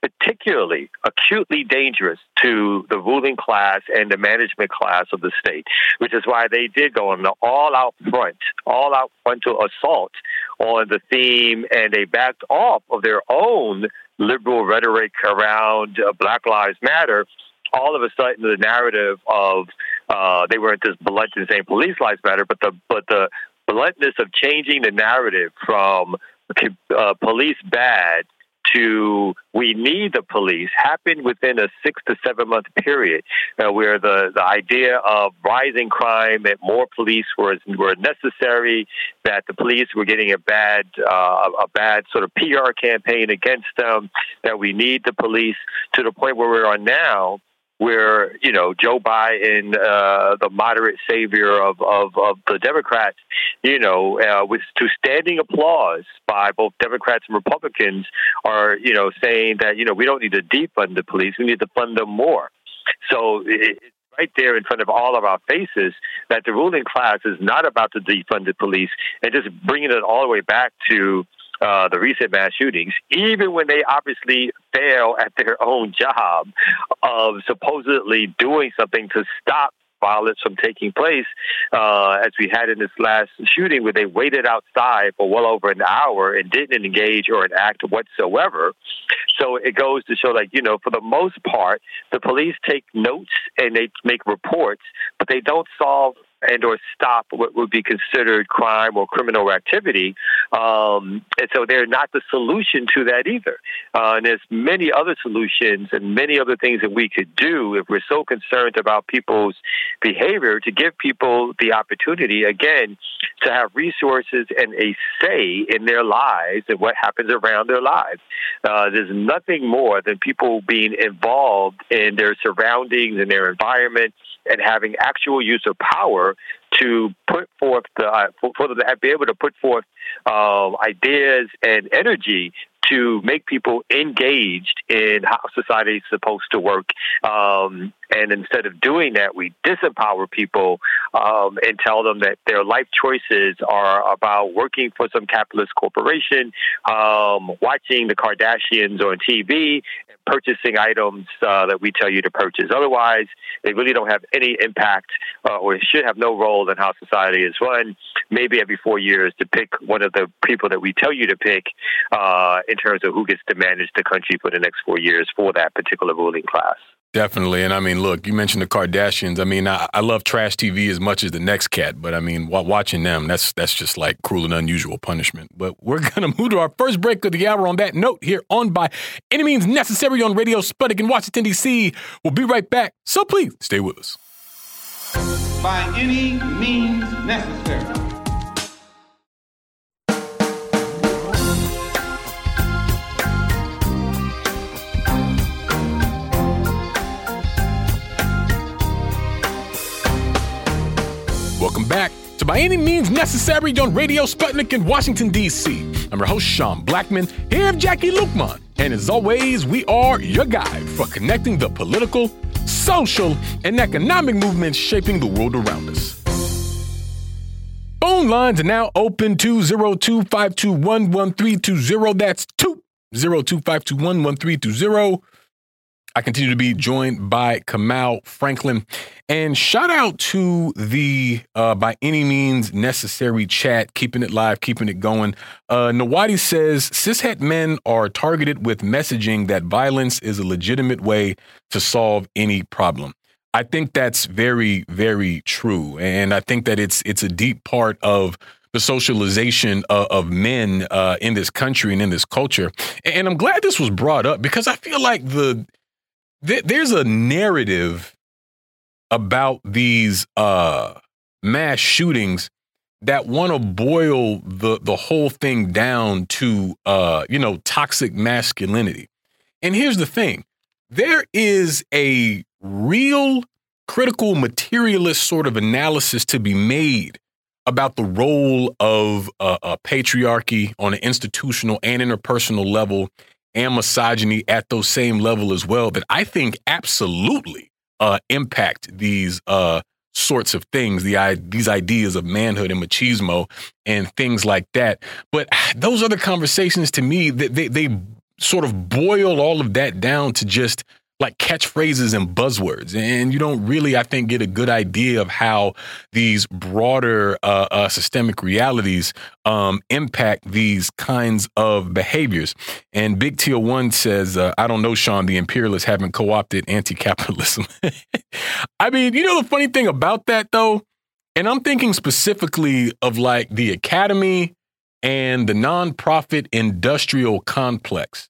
particularly acutely dangerous to the ruling class and the management class of the state, which is why they did go on the all-out front, all-out frontal assault on the theme, and they backed off of their own liberal rhetoric around uh, Black Lives Matter all of a sudden the narrative of uh, they weren't just blunt and saying police lives matter, but the but the bluntness of changing the narrative from uh, police bad to we need the police happened within a six to seven month period uh, where the, the idea of rising crime that more police were, were necessary, that the police were getting a bad, uh, a bad sort of PR campaign against them, that we need the police to the point where we are now where you know Joe Biden, uh, the moderate savior of, of, of the Democrats, you know, uh, with to standing applause by both Democrats and Republicans, are you know saying that you know we don't need to defund the police, we need to fund them more. So it's right there in front of all of our faces that the ruling class is not about to defund the police and just bringing it all the way back to uh, the recent mass shootings, even when they obviously fail at their own job of supposedly doing something to stop violence from taking place, uh, as we had in this last shooting, where they waited outside for well over an hour and didn't engage or enact whatsoever. So it goes to show, like, you know, for the most part, the police take notes and they make reports, but they don't solve and or stop what would be considered crime or criminal activity. Um, and so they're not the solution to that either. Uh, and there's many other solutions and many other things that we could do if we're so concerned about people's behavior to give people the opportunity, again, to have resources and a say in their lives and what happens around their lives. Uh, there's nothing more than people being involved in their surroundings and their environment and having actual use of power to put forth the, uh, for, for them to be able to put forth uh, ideas and energy to make people engaged in how society is supposed to work. Um, and instead of doing that, we disempower people um, and tell them that their life choices are about working for some capitalist corporation, um, watching the Kardashians on TV, and purchasing items uh, that we tell you to purchase. Otherwise, they really don't have any impact uh, or should have no role in how society is run. Maybe every four years to pick one of the people that we tell you to pick uh, in terms of who gets to manage the country for the next four years for that particular ruling class. Definitely. And I mean, look, you mentioned the Kardashians. I mean, I, I love trash TV as much as the next cat, but I mean, watching them, that's that's just like cruel and unusual punishment. But we're going to move to our first break of the hour on that note here on By Any Means Necessary on Radio Sputnik in Washington, D.C. We'll be right back. So please stay with us. By any means necessary. Back to By Any Means Necessary on Radio Sputnik in Washington, D.C. I'm your host, Sean Blackmon, here with Jacquie Luqman. And as always, we are your guide for connecting the political, social, and economic movements shaping the world around us. Phone lines are now open 202 521 1320. That's 202 521 1320. I continue to be joined by Kamau Franklin. And shout out to the uh, by any means necessary chat, keeping it live, keeping it going. Uh, Nawadi says cishet men are targeted with messaging that violence is a legitimate way to solve any problem. I think that's very, very true, and I think that it's it's a deep part of the socialization of, of men uh, in this country and in this culture. And I'm glad this was brought up because I feel like the there's a narrative about these uh, mass shootings that want to boil the the whole thing down to uh, you know toxic masculinity. And here's the thing: there is a real critical materialist sort of analysis to be made about the role of uh, uh, patriarchy on an institutional and interpersonal level and misogyny at those same level as well that I think absolutely uh, impact these uh, sorts of things, the these ideas of manhood and machismo and things like that. But those other conversations to me, they, they, they sort of boil all of that down to just like catchphrases and buzzwords. And you don't really, I think, get a good idea of how these broader uh, uh, systemic realities um, impact these kinds of behaviors. And Big Tier One says, uh, I don't know, Sean, the imperialists haven't co opted anti capitalism. I mean, you know, the funny thing about that, though, and I'm thinking specifically of like the academy and the nonprofit industrial complex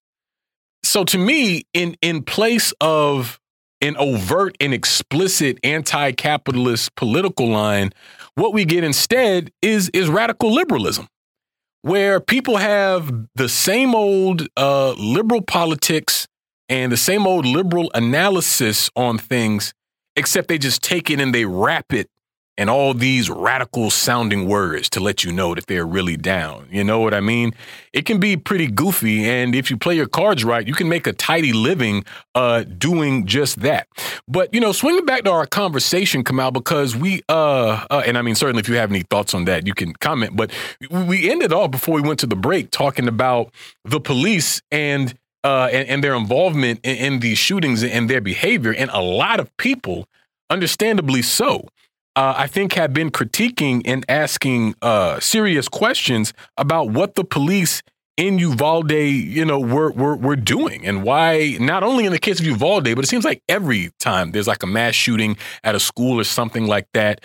so to me, in in place of an overt and explicit anti-capitalist political line, what we get instead is is radical liberalism, where people have the same old uh, liberal politics and the same old liberal analysis on things, except they just take it and they wrap it and all these radical sounding words to let you know that they're really down. You know what I mean? It can be pretty goofy. And if you play your cards right, you can make a tidy living uh, doing just that. But, you know, swinging back to our conversation, Kamau, because we, uh, uh, and I mean, certainly if you have any thoughts on that, you can comment. But we ended off before we went to the break talking about the police and uh, and, and, their involvement in, in, these shootings and their behavior. And a lot of people, understandably so, uh, I think have been critiquing and asking uh, serious questions about what the police in Uvalde, you know, were, were were doing and why. Not only in the case of Uvalde, but it seems like every time there's like a mass shooting at a school or something like that,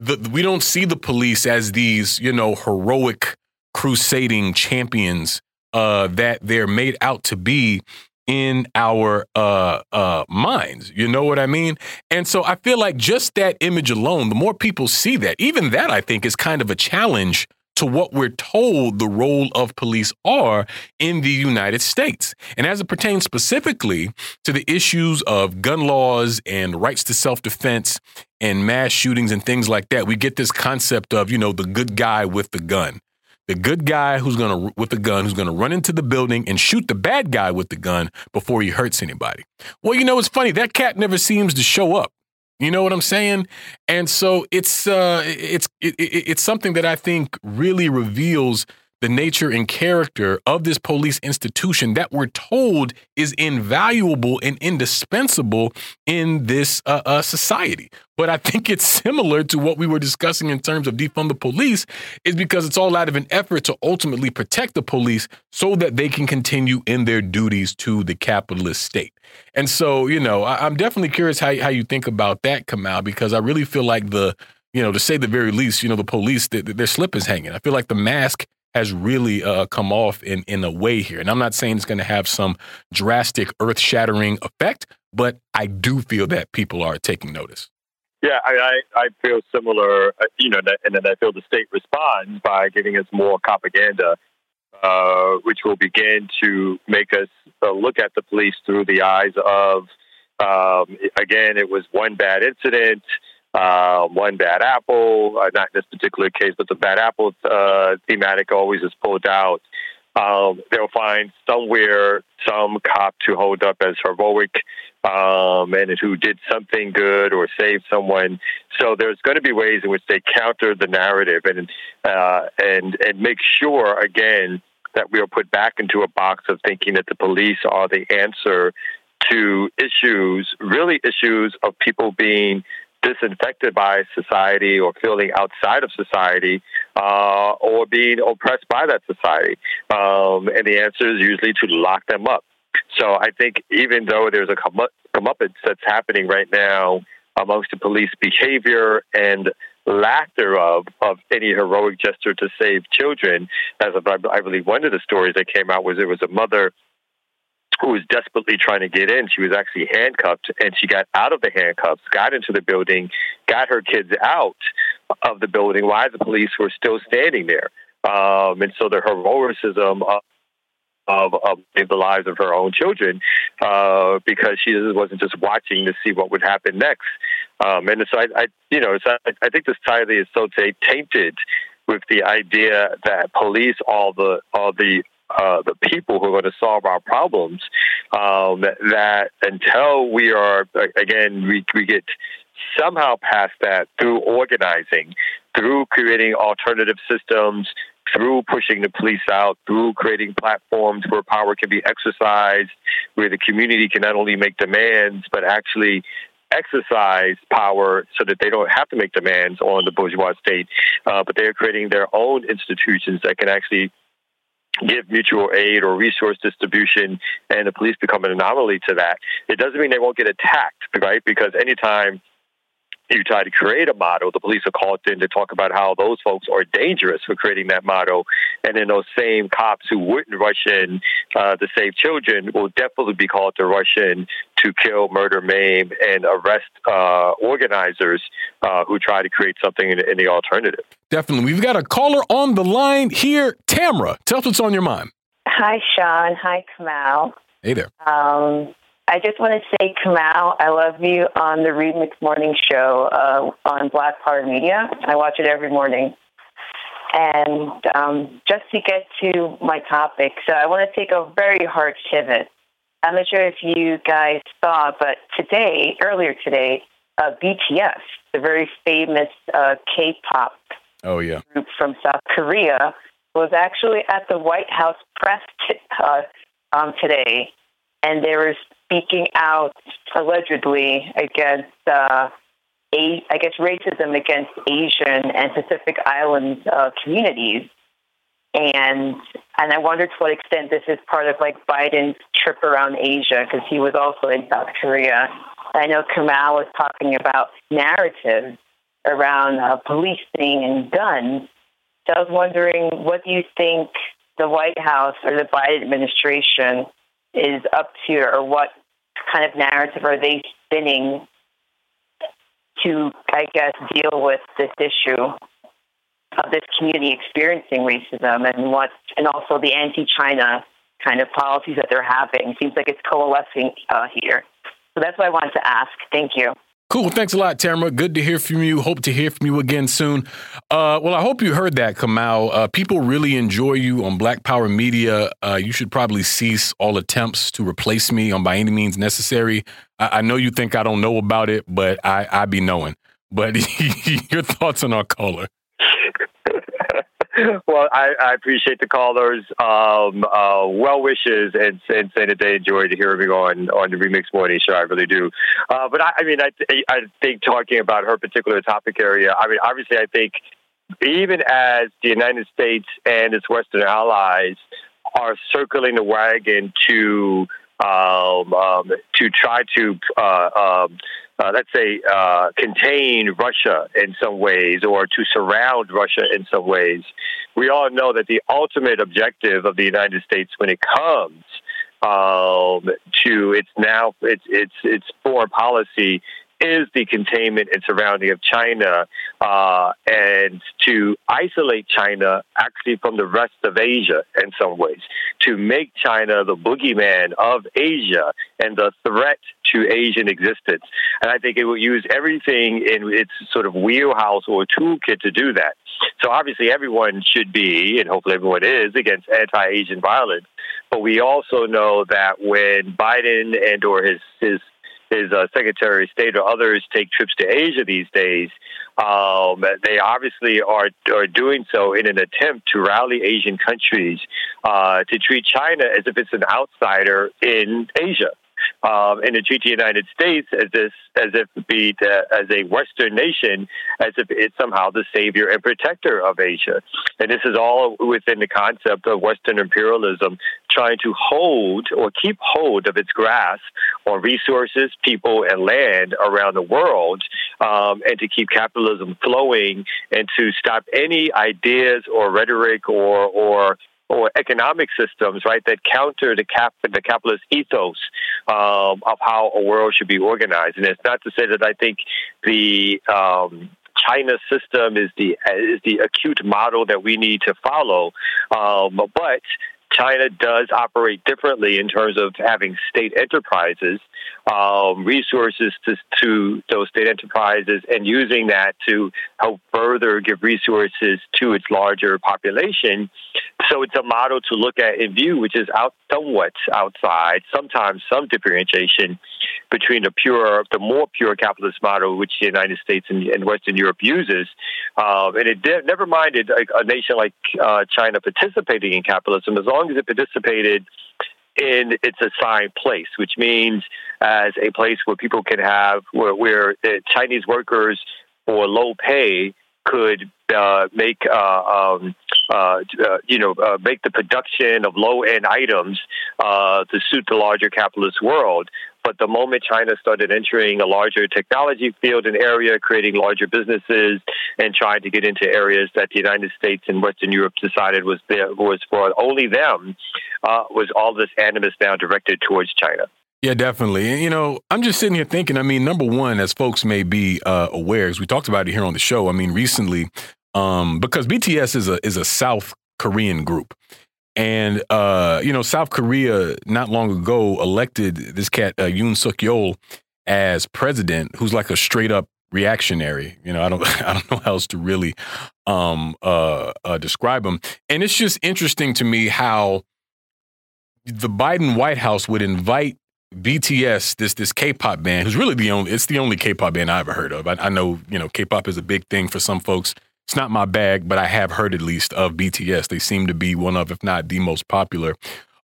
the, we don't see the police as these, you know, heroic crusading champions uh, that they're made out to be in our uh, uh, minds. You know what I mean? And so I feel like just that image alone, the more people see that, even that I think is kind of a challenge to what we're told the role of police are in the United States. And as it pertains specifically to the issues of gun laws and rights to self defense and mass shootings and things like that, we get this concept of, you know, the good guy with the gun the good guy who's going to with the gun who's going to run into the building and shoot the bad guy with the gun before he hurts anybody. Well, you know it's funny that cat never seems to show up. You know what I'm saying? And so it's uh it's it, it, it's something that I think really reveals the nature and character of this police institution that we're told is invaluable and indispensable in this uh, uh, society. But I think it's similar to what we were discussing in terms of defund the police, is because it's all out of an effort to ultimately protect the police so that they can continue in their duties to the capitalist state. And so, you know, I, am definitely curious how, how you think about that, Kamau, because I really feel like the, you know, to say the very least, you know, the police, their, their slip is hanging. I feel like the mask has really uh, come off in, in a way here. And I'm not saying it's going to have some drastic, earth shattering effect, but I do feel that people are taking notice. Yeah, I, I, I feel similar, uh, you know, and then I feel the state responds by giving us more propaganda, uh, which will begin to make us uh, look at the police through the eyes of, um, again, it was one bad incident uh, one bad apple, uh, not in this particular case, but the bad apple uh, thematic always is pulled out. Um, they'll find somewhere some cop to hold up as heroic um, and who did something good or saved someone. So there's going to be ways in which they counter the narrative and uh, and and make sure again that we are put back into a box of thinking that the police are the answer to issues, really issues of people being disinfected by society or feeling outside of society uh, or being oppressed by that society? Um, and the answer is usually to lock them up. So I think even though there's a comeuppance that's happening right now amongst the police behavior and lack thereof of any heroic gesture to save children, as I believe one of the stories that came out was there was a mother who was desperately trying to get in. She was actually handcuffed, and she got out of the handcuffs, got into the building, got her kids out of the building while the police were still standing there. Um, and so the heroism of, of, of the lives of her own children uh, because she wasn't just watching to see what would happen next. Um, and so I, I, you know, so I, I think the society is so tainted with the idea that police all the all the uh, the people who are going to solve our problems. Um, that, until we are again we, we get somehow past that through organizing, through creating alternative systems, through pushing the police out, through creating platforms where power can be exercised, where the community can not only make demands, but actually exercise power so that they don't have to make demands on the bourgeois state, uh, but they're creating their own institutions that can actually give mutual aid or resource distribution and the police become an anomaly to that. It doesn't mean they won't get attacked, right? Because anytime you try to create a model, the police are called in to talk about how those folks are dangerous for creating that model. And then those same cops who wouldn't rush in uh, to save children will definitely be called to rush in to kill, murder, maim, and arrest uh, organizers uh, who try to create something in, in the alternative. Definitely. We've got a caller on the line here. Tamra, tell us what's on your mind. Hi, Sean. Hi, Kamau. Hey there. Um, I just want to say, Kamau, I love you on the Remix Morning Show uh, on Black Power Media. I watch it every morning. And um, just to get to my topic, so I want to take a very hard pivot. I'm not sure if you guys saw, but today, earlier today, uh, BTS, the very famous uh, K-pop oh yeah group from South Korea, was actually at the White House press t- uh, um, today, and they were speaking out allegedly against, uh, a, I guess, racism against Asian and Pacific Island uh, communities. And and I wonder to what extent this is part of like Biden's trip around Asia because he was also in South Korea. I know Kamau was talking about narratives around uh, policing and guns. So I was wondering, what do you think the White House or the Biden administration is up to, or what kind of narrative are they spinning to, I guess, deal with this issue of this community experiencing racism and what, and also the anti-China kind of policies that they're having? Seems like it's coalescing uh, here. So that's what I wanted to ask. Thank you. Cool. Thanks a lot, Tamara. Good to hear from you. Hope to hear from you again soon. Uh, well, I hope you heard that, Kamau. Uh, people really enjoy you on Black Power Media. Uh, you should probably cease all attempts to replace me on by any means necessary. I, I know you think I don't know about it, but I, I be knowing. But your thoughts on our caller? well, I, I, appreciate the callers. Um, uh, well wishes and, and saying that they enjoyed hearing me on on the Remix Morning Show. I really do. Uh, but I, I mean, I, I think talking about her particular topic area. I mean, obviously, I think even as the United States and its Western allies are circling the wagon to um, um, to try to uh, um, uh, let's say, uh, contain Russia in some ways or to surround Russia in some ways. We all know that the ultimate objective of the United States when it comes um, to its now its its its foreign policy is the containment and surrounding of China uh, and to isolate China actually from the rest of Asia in some ways, to make China the boogeyman of Asia and the threat to Asian existence. And I think it will use everything in its sort of wheelhouse or toolkit to do that. So obviously everyone should be, and hopefully everyone is, against anti-Asian violence. But we also know that when Biden and or his his his uh, Secretary of State or others take trips to Asia these days, um, they obviously are are doing so in an attempt to rally Asian countries uh, to treat China as if it's an outsider in Asia um, treat the United States as this, as if be the, as a Western nation, as if it's somehow the savior and protector of Asia. And this is all within the concept of Western imperialism trying to hold or keep hold of its grasp on resources, people, and land around the world, um, and to keep capitalism flowing and to stop any ideas or rhetoric or or or economic systems, right, that counter the cap the capitalist ethos um, of how a world should be organized. And it's not to say that I think the um, China system is the is the acute model that we need to follow, um, but China does operate differently in terms of having state enterprises, um, resources to, to, those state enterprises, and using that to help further give resources to its larger population. So it's a model to look at and view, which is out somewhat outside, sometimes some differentiation between the pure, the more pure capitalist model, which the United States and, and Western Europe uses, um, and it never minded a, a nation like uh, China participating in capitalism as long as it participated in its assigned place, which means as a place where people can have where, where Chinese workers for low pay could uh, make uh, um, uh, uh you know uh, make the production of low end items uh, to suit the larger capitalist world. But the moment China started entering a larger technology field and area, creating larger businesses, and trying to get into areas that the United States and Western Europe decided was there, was for only them, uh, was all this animus now directed towards China. Yeah, definitely. And, you know, I'm just sitting here thinking, I mean, number one, as folks may be uh, aware, as we talked about it here on the show, I mean, recently, um, because BTS is a is a South Korean group. And uh, you know, South Korea not long ago elected this cat uh, Yoon Suk Yeol as president, who's like a straight up reactionary. You know, I don't I don't know how else to really um, uh, uh, describe him. And it's just interesting to me how the Biden White House would invite BTS, this this K-pop band, who's really the only it's the only K-pop band I ever heard of. I, I know you know K-pop is a big thing for some folks it's not my bag, but I have heard at least of BTS. They seem to be one of, if not the most popular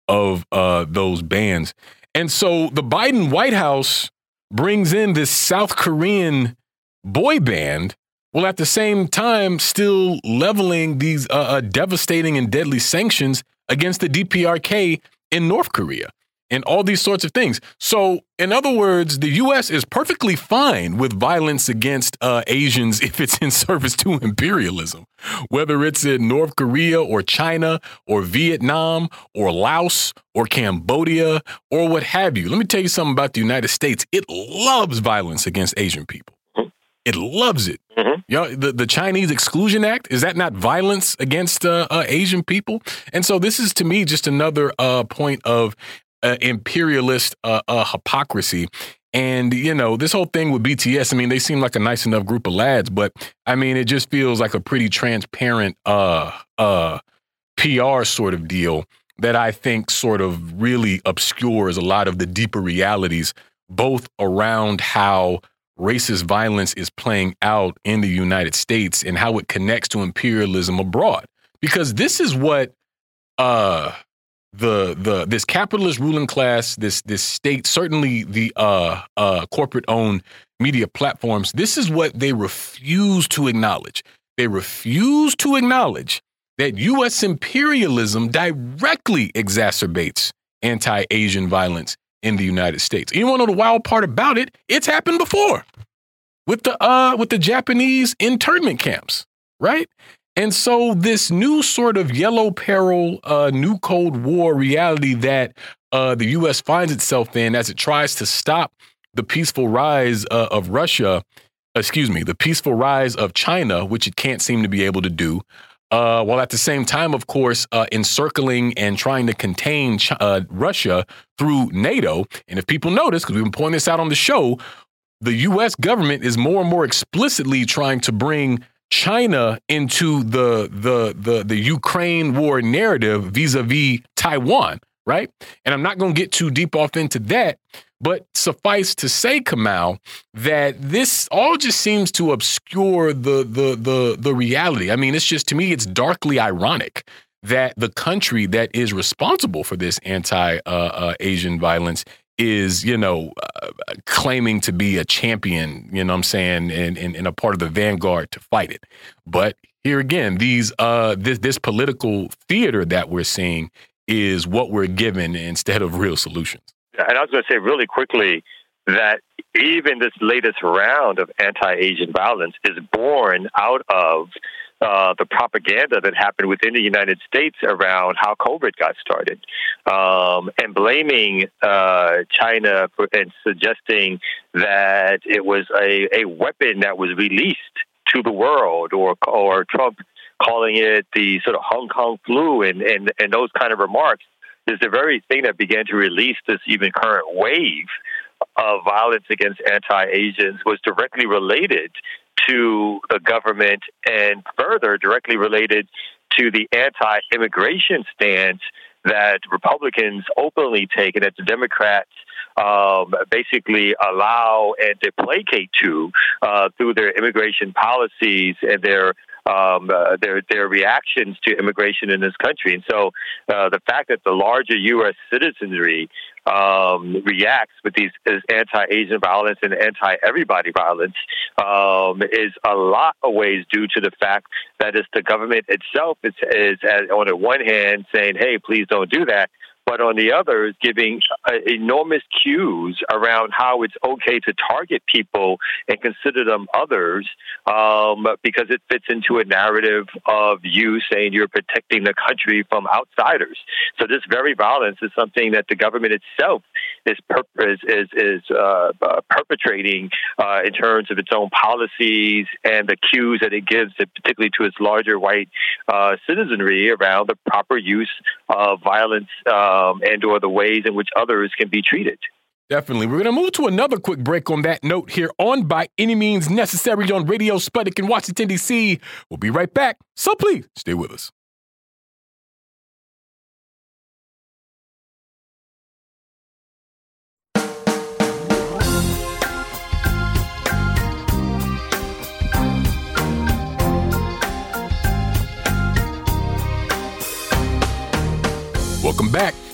of uh, those bands. And so the Biden White House brings in this South Korean boy band, while at the same time still leveling these uh, uh, devastating and deadly sanctions against the DPRK in North Korea and all these sorts of things. So, in other words, the U.S. is perfectly fine with violence against uh, Asians if it's in service to imperialism, whether it's in North Korea or China or Vietnam or Laos or Cambodia or what have you. Let me tell you something about the United States. It loves violence against Asian people. It loves it. Mm-hmm. You know, the, the Chinese Exclusion Act, is that not violence against uh, uh, Asian people? And so this is to me just another uh, point of uh, imperialist uh, uh, hypocrisy. And, you know, this whole thing with BTS, I mean, they seem like a nice enough group of lads, but I mean, it just feels like a pretty transparent uh, uh, PR sort of deal that I think sort of really obscures a lot of the deeper realities, both around how racist violence is playing out in the United States and how it connects to imperialism abroad. Because this is what uh, the the this capitalist ruling class, this this state, certainly the uh, uh, corporate owned media platforms, this is what they refuse to acknowledge. They refuse to acknowledge that U.S. imperialism directly exacerbates anti-Asian violence in the United States. You want to know the wild part about it? It's happened before with the uh with the Japanese internment camps, right? And so, this new sort of yellow peril, uh, new Cold War reality that uh, the U.S. finds itself in as it tries to stop the peaceful rise uh, of Russia, excuse me, the peaceful rise of China, which it can't seem to be able to do, uh, while at the same time, of course, uh, encircling and trying to contain Ch- uh, Russia through NATO. And if people notice, because we've been pointing this out on the show, the U.S. government is more and more explicitly trying to bring China into the the the the Ukraine war narrative vis-a-vis Taiwan, right? And I'm not going to get too deep off into that, but suffice to say, Kamau, that this all just seems to obscure the the the the reality. I mean, it's just to me, it's darkly ironic that the country that is responsible for this anti-Asian uh, uh, violence is, you know, uh, claiming to be a champion, you know I'm saying, and, and, and, a part of the vanguard to fight it. But here again, these uh this this political theater that we're seeing is what we're given instead of real solutions. And I was going to say really quickly that even this latest round of anti-Asian violence is born out of uh, the propaganda that happened within the United States around how COVID got started, um, and blaming uh, China for, and suggesting that it was a, a weapon that was released to the world, or or Trump calling it the sort of Hong Kong flu, and and, and those kind of remarks is the very thing that began to release this even current wave of violence against anti-Asians was directly related to the government and further directly related to the anti-immigration stance that Republicans openly take and that the Democrats um, basically allow and to placate to uh, through their immigration policies and their um, uh, their their reactions to immigration in this country. And so, uh, the fact that the larger U.S. citizenry um, reacts with these anti-Asian violence and anti-everybody violence um, is a lot of ways due to the fact that it's the government itself is, is on the one hand saying, "Hey, please don't do that," but on the other is giving uh, enormous cues around how it's okay to target people and consider them others um, because it fits into a narrative of you saying you're protecting the country from outsiders. So this very violence is something that the government itself is per- is is, is uh, uh, perpetrating uh, in terms of its own policies and the cues that it gives, particularly to its larger white uh, citizenry, around the proper use of violence. Um, and or the ways in which others can be treated. Definitely. We're going to move to another quick break on that note here on By Any Means Necessary on Radio Sputnik in Washington, D.C. We'll be right back, so please stay with us. Welcome back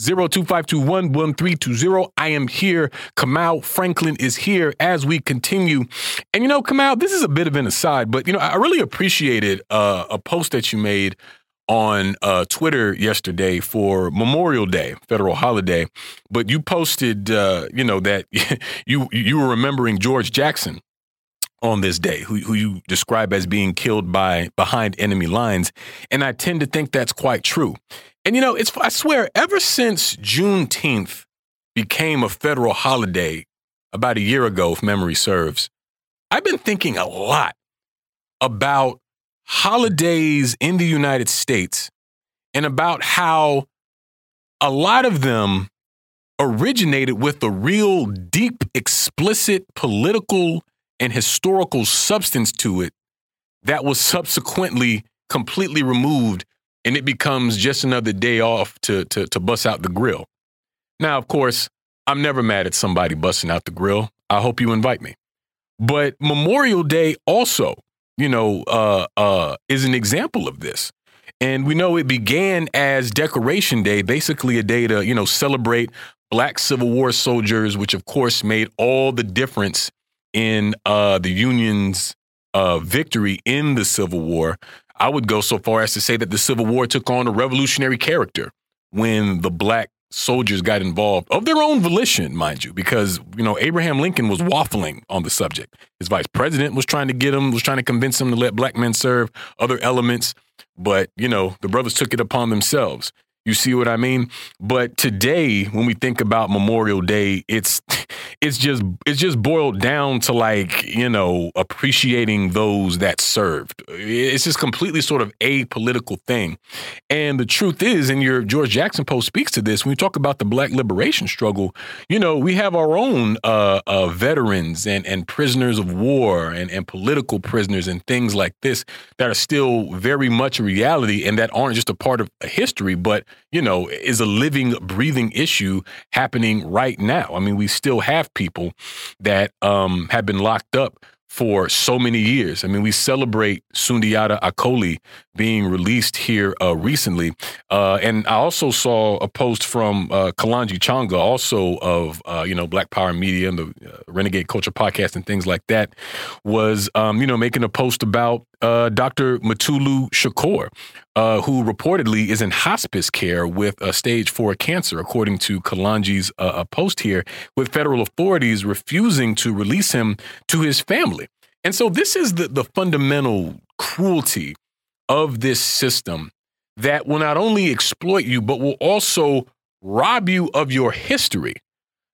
0252111320. I am here. Kamau Franklin is here as we continue. And you know, Kamau, this is a bit of an aside, but you know, I really appreciated uh, a post that you made on uh, Twitter yesterday for Memorial Day, federal holiday. But you posted, uh, you know, that you you were remembering George Jackson on this day, who, who you describe as being killed by behind enemy lines. And I tend to think that's quite true. And you know, it's I swear, ever since Juneteenth became a federal holiday about a year ago, if memory serves, I've been thinking a lot about holidays in the United States and about how a lot of them originated with a real deep, explicit political and historical substance to it that was subsequently completely removed and it becomes just another day off to, to, to bust out the grill. Now, of course, I'm never mad at somebody busting out the grill. I hope you invite me. But Memorial Day also, you know, uh, uh, is an example of this. And we know it began as Decoration Day, basically a day to, you know, celebrate black Civil War soldiers, which of course made all the difference in uh, the Union's uh, victory in the Civil War. I would go so far as to say that the Civil War took on a revolutionary character when the black soldiers got involved of their own volition, mind you, because you know Abraham Lincoln was waffling on the subject. His vice president was trying to get him, was trying to convince him to let black men serve other elements, but you know the brothers took it upon themselves. You see what I mean? But today, when we think about Memorial Day, it's it's just it's just boiled down to like you know appreciating those that served. It's just completely sort of a political thing. And the truth is, and your George Jackson post speaks to this when we talk about the Black liberation struggle. You know, we have our own uh, uh, veterans and and prisoners of war and and political prisoners and things like this that are still very much a reality and that aren't just a part of history, but you know, is a living, breathing issue happening right now. I mean, we still have people that um, have been locked up for so many years. I mean, we celebrate Sundiata Acoli being released here uh, recently. Uh, and I also saw a post from uh, Kalonji Changa, also of, uh, you know, Black Power Media and the uh, Renegade Culture Podcast and things like that, was, um, you know, making a post about uh, Dr. Mutulu Shakur, uh, who reportedly is in hospice care with a stage four cancer, according to Kalonji's uh, post here, with federal authorities refusing to release him to his family. And so this is the, the fundamental cruelty of this system that will not only exploit you, but will also rob you of your history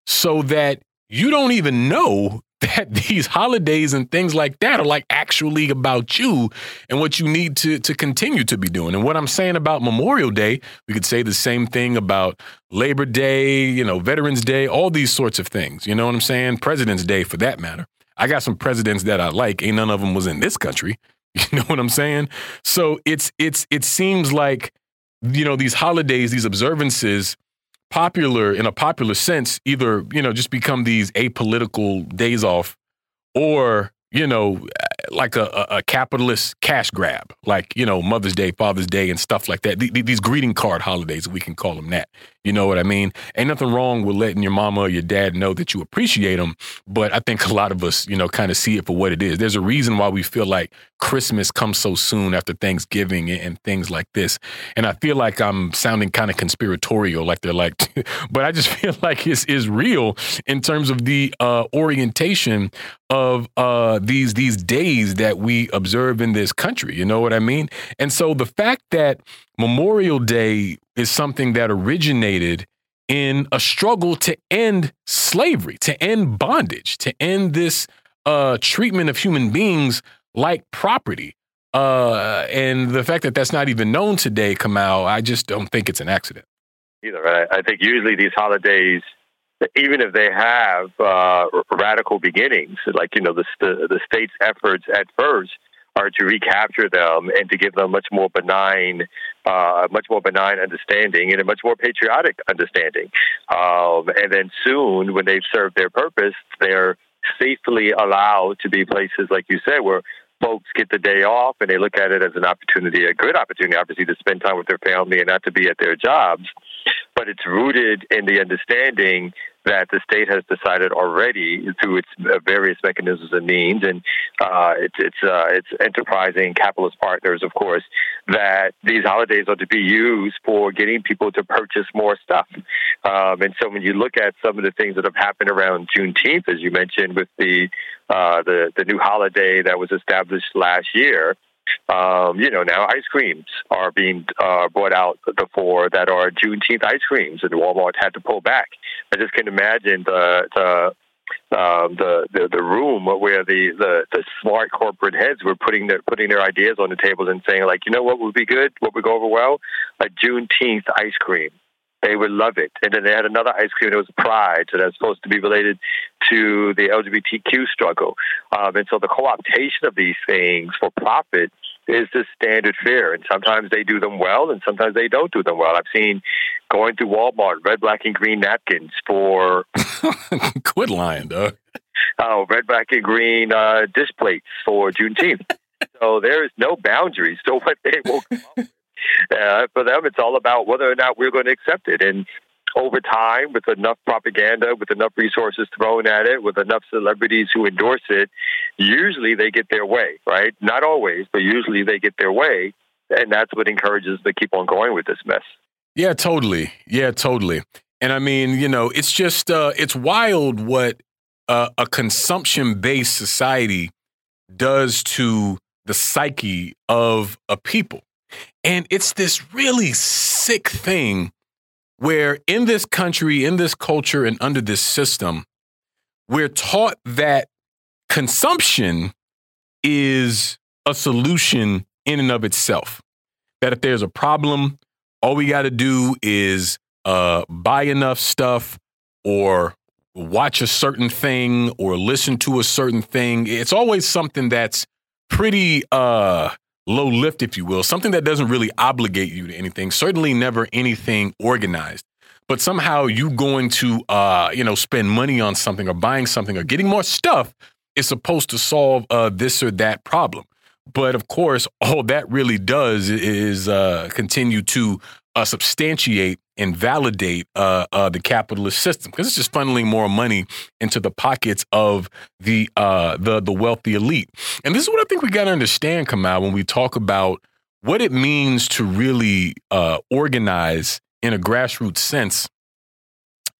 so that you don't even know that these holidays and things like that are like actually about you and what you need to to continue to be doing. And what I'm saying about Memorial Day, we could say the same thing about Labor Day, you know, Veterans Day, all these sorts of things. You know what I'm saying? President's Day for that matter. I got some presidents that I like. Ain't none of them was in this country. You know what I'm saying? So it's it's it seems like you know these holidays, these observances popular in a popular sense either you know just become these apolitical days off or you know like a, a, capitalist cash grab, like you know Mother's Day, Father's Day, and stuff like that. these greeting card holidays, we can call them that. You know what I mean? Ain't nothing wrong with letting your mama or your dad know that you appreciate them, but I think a lot of us, you know, kind of see it for what it is. There's a reason why we feel like Christmas comes so soon after Thanksgiving and, things like this, and I feel like I'm sounding kind of conspiratorial, like they're like, but I just feel like it's is real in terms of the uh, orientation of uh, these these days that we observe in this country. You know what I mean? And so the fact that Memorial Day is something that originated in a struggle to end slavery, to end bondage, to end this uh, treatment of human beings like property. Uh, and the fact that that's not even known today, Kamau, I just don't think it's an accident. Either. I think usually these holidays even if they have uh, radical beginnings, like you know the, the the state's efforts at first are to recapture them and to give them much more benign, uh, much more benign understanding and a much more patriotic understanding. Um, and then soon, when they've served their purpose, they're safely allowed to be places, like you said, where folks get the day off and they look at it as an opportunity, a good opportunity, obviously, to spend time with their family and not to be at their jobs. But it's rooted in the understanding that the state has decided already through its uh, various mechanisms and means, and uh, its its uh, its enterprising capitalist partners, of course, that these holidays are to be used for getting people to purchase more stuff. Um, and so, when you look at some of the things that have happened around Juneteenth, as you mentioned, with the uh, the the new holiday that was established last year. Um, you know, now ice creams are being uh, brought out before that are Juneteenth ice creams, and Walmart had to pull back. I just can imagine the the um, the, the the room where the, the the smart corporate heads were putting their putting their ideas on the table and saying like, you know what would be good, what would go over well, a Juneteenth ice cream. They would love it. And then they had another ice cream and it was Pride, so that's supposed to be related to the LGBTQ struggle. Um, and so the co-optation of these things for profit is the standard fare. And sometimes they do them well, and sometimes they don't do them well. I've seen going to Walmart red, black, and green napkins for. Quit lying, Doug. Oh, red, black, and green uh, dish plates for Juneteenth. so there is no boundaries to what they will come up with. Uh, for them, it's all about whether or not we're going to accept it. And over time, with enough propaganda, with enough resources thrown at it, with enough celebrities who endorse it, usually they get their way, right? Not always, but usually they get their way. And that's what encourages them to keep on going with this mess. Yeah, totally. Yeah, totally. And I mean, you know, it's just, uh, it's wild what uh, a consumption based society does to the psyche of a people. And it's this really sick thing where in this country, in this culture, and under this system, we're taught that consumption is a solution in and of itself. That if there's a problem, all we got to do is uh, buy enough stuff or watch a certain thing or listen to a certain thing. It's always something that's pretty uh, low lift, if you will, something that doesn't really obligate you to anything, certainly never anything organized. But somehow you going to, uh, you know, spend money on something or buying something or getting more stuff is supposed to solve uh, this or that problem. But of course, all that really does is uh, continue to uh, substantiate and validate uh, uh, the capitalist system because it's just funneling more money into the pockets of the uh, the the wealthy elite. And this is what I think we got to understand, Kamau, when we talk about what it means to really uh, organize in a grassroots sense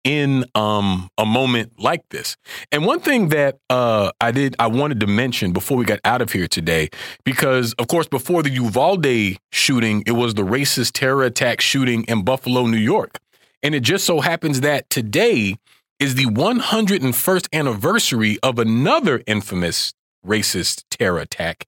in um, a moment like this. And one thing that uh, I did, I wanted to mention before we got out of here today, because of course, before the Uvalde shooting, it was the racist terror attack shooting in Buffalo, New York. And it just so happens that today is the 101st anniversary of another infamous racist terror attack,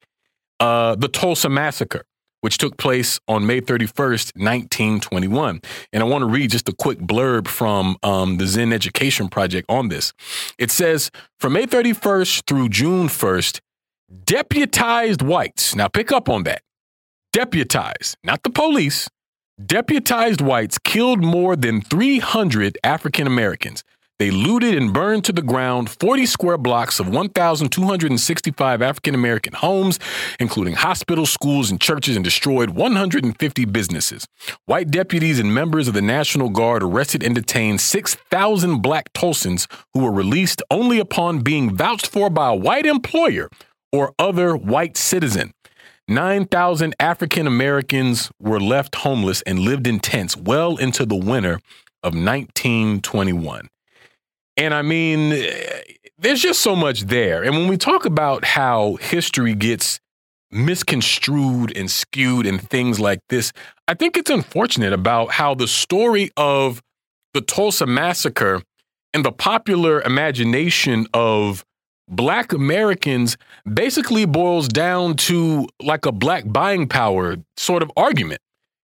uh, the Tulsa Massacre which took place on May 31st, 1921. And I want to read just a quick blurb from um, the Zinn Education Project on this. It says From May 31st through June 1st, deputized whites, now pick up on that, deputized, not the police, deputized whites killed more than 300 African Americans. They looted and burned to the ground 40 square blocks of 1,265 African American homes, including hospitals, schools, and churches, and destroyed 150 businesses. White deputies and members of the National Guard arrested and detained 6,000 black Tulsans who were released only upon being vouched for by a white employer or other white citizen. 9,000 African Americans were left homeless and lived in tents well into the winter of 1921. And I mean, there's just so much there. And when we talk about how history gets misconstrued and skewed and things like this, I think it's unfortunate about how the story of the Tulsa massacre and the popular imagination of black Americans basically boils down to like a black buying power sort of argument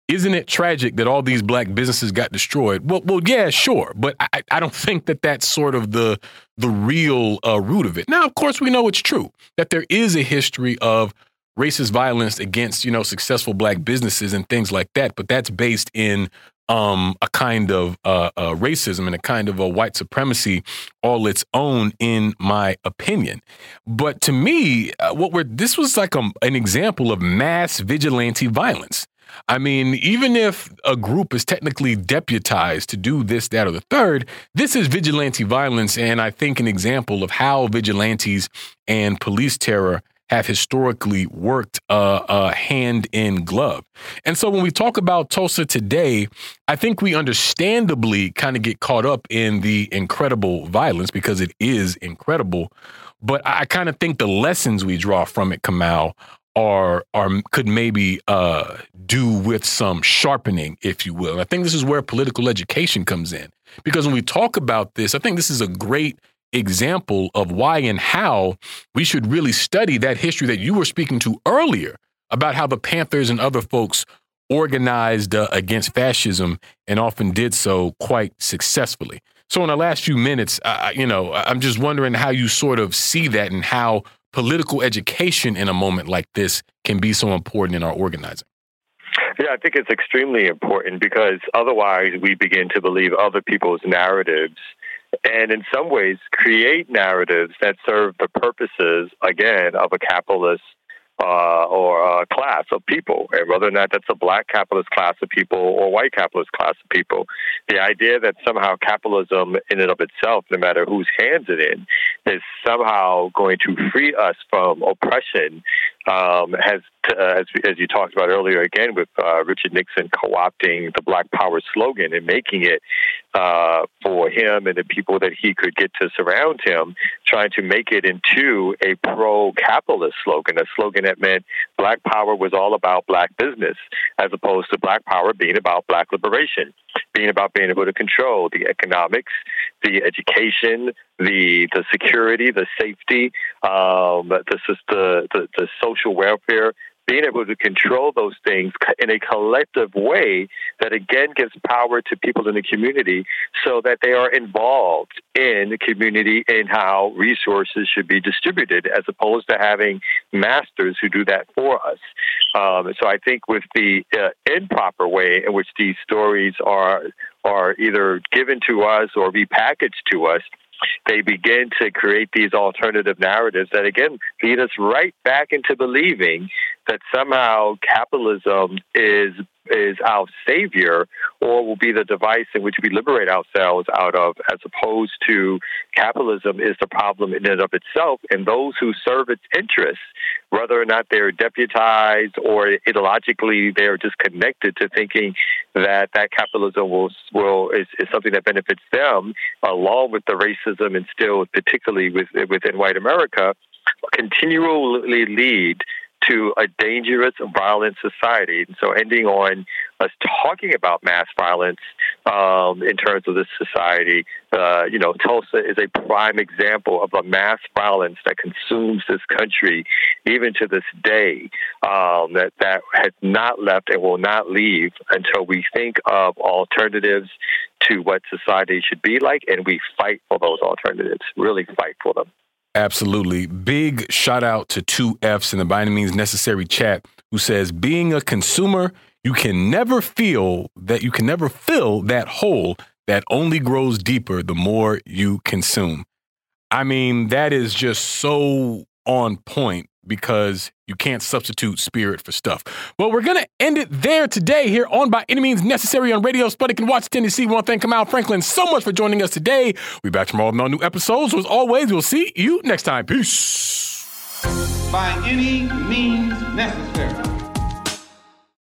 isn't it tragic that all these black businesses got destroyed? Well, well, yeah, sure, but I, I don't think that that's sort of the the real uh, root of it. Now, of course, we know it's true that there is a history of racist violence against you know successful black businesses and things like that, but that's based in um, a kind of uh, uh, racism and a kind of a white supremacy all its own, in my opinion. But to me, uh, what we're this was like a, an example of mass vigilante violence. I mean, even if a group is technically deputized to do this, that, or the third, this is vigilante violence. And I think an example of how vigilantes and police terror have historically worked uh, uh, hand in glove. And so when we talk about Tulsa today, I think we understandably kind of get caught up in the incredible violence because it is incredible. But I kind of think the lessons we draw from it, Kamau, are are could maybe uh, do with some sharpening, if you will. I think this is where political education comes in because when we talk about this, I think this is a great example of why and how we should really study that history that you were speaking to earlier about how the Panthers and other folks organized uh, against fascism and often did so quite successfully. So, in the last few minutes, you know, I'm just wondering how you sort of see that and how political education in a moment like this can be so important in our organizing? Yeah, I think it's extremely important because otherwise we begin to believe other people's narratives and in some ways create narratives that serve the purposes, again, of a capitalist uh, or a class of people, and whether or not that's a black capitalist class of people or white capitalist class of people. The idea that somehow capitalism, in and of itself, no matter whose hands it in, is somehow going to free us from oppression um, has, uh, as, as you talked about earlier, again with uh, Richard Nixon co-opting the Black Power slogan and making it uh, for him and the people that he could get to surround him, trying to make it into a pro-capitalist slogan, a slogan that meant Black Power was all about Black business, as opposed to Black Power being about Black liberation, being about being able to control the economics, the education, the the security, the safety, um, the, the the the social welfare, being able to control those things in a collective way that again gives power to people in the community so that they are involved in the community and how resources should be distributed as opposed to having masters who do that for us. Um, so I think with the uh, improper way in which these stories are are either given to us or repackaged to us, they begin to create these alternative narratives that again lead us right back into believing that somehow capitalism is is our savior or will be the device in which we liberate ourselves out of, as opposed to capitalism is the problem in and of itself, and those who serve its interests, whether or not they're deputized or ideologically they're just connected to thinking that that capitalism will will is, is something that benefits them, along with the racism instilled, particularly with, within white America, continually lead to a dangerous, violent society. And so, ending on us talking about mass violence um, in terms of this society, uh, you know, Tulsa is a prime example of a mass violence that consumes this country, even to this day. Um, that that has not left and will not leave until we think of alternatives to what society should be like, and we fight for those alternatives. Really fight for them. Absolutely. Big shout out to two F's in the by any means necessary chat who says being a consumer, you can never feel that you can never fill that hole that only grows deeper the more you consume. I mean, that is just so on point because you can't substitute spirit for stuff. Well, we're going to end it there today here on By Any Means Necessary on Radio Sputnik and Watch Tennessee. We want to thank Kamau Franklin so much for joining us today. We'll be back tomorrow with more new episodes. So as always, we'll see you next time. Peace. By any means necessary.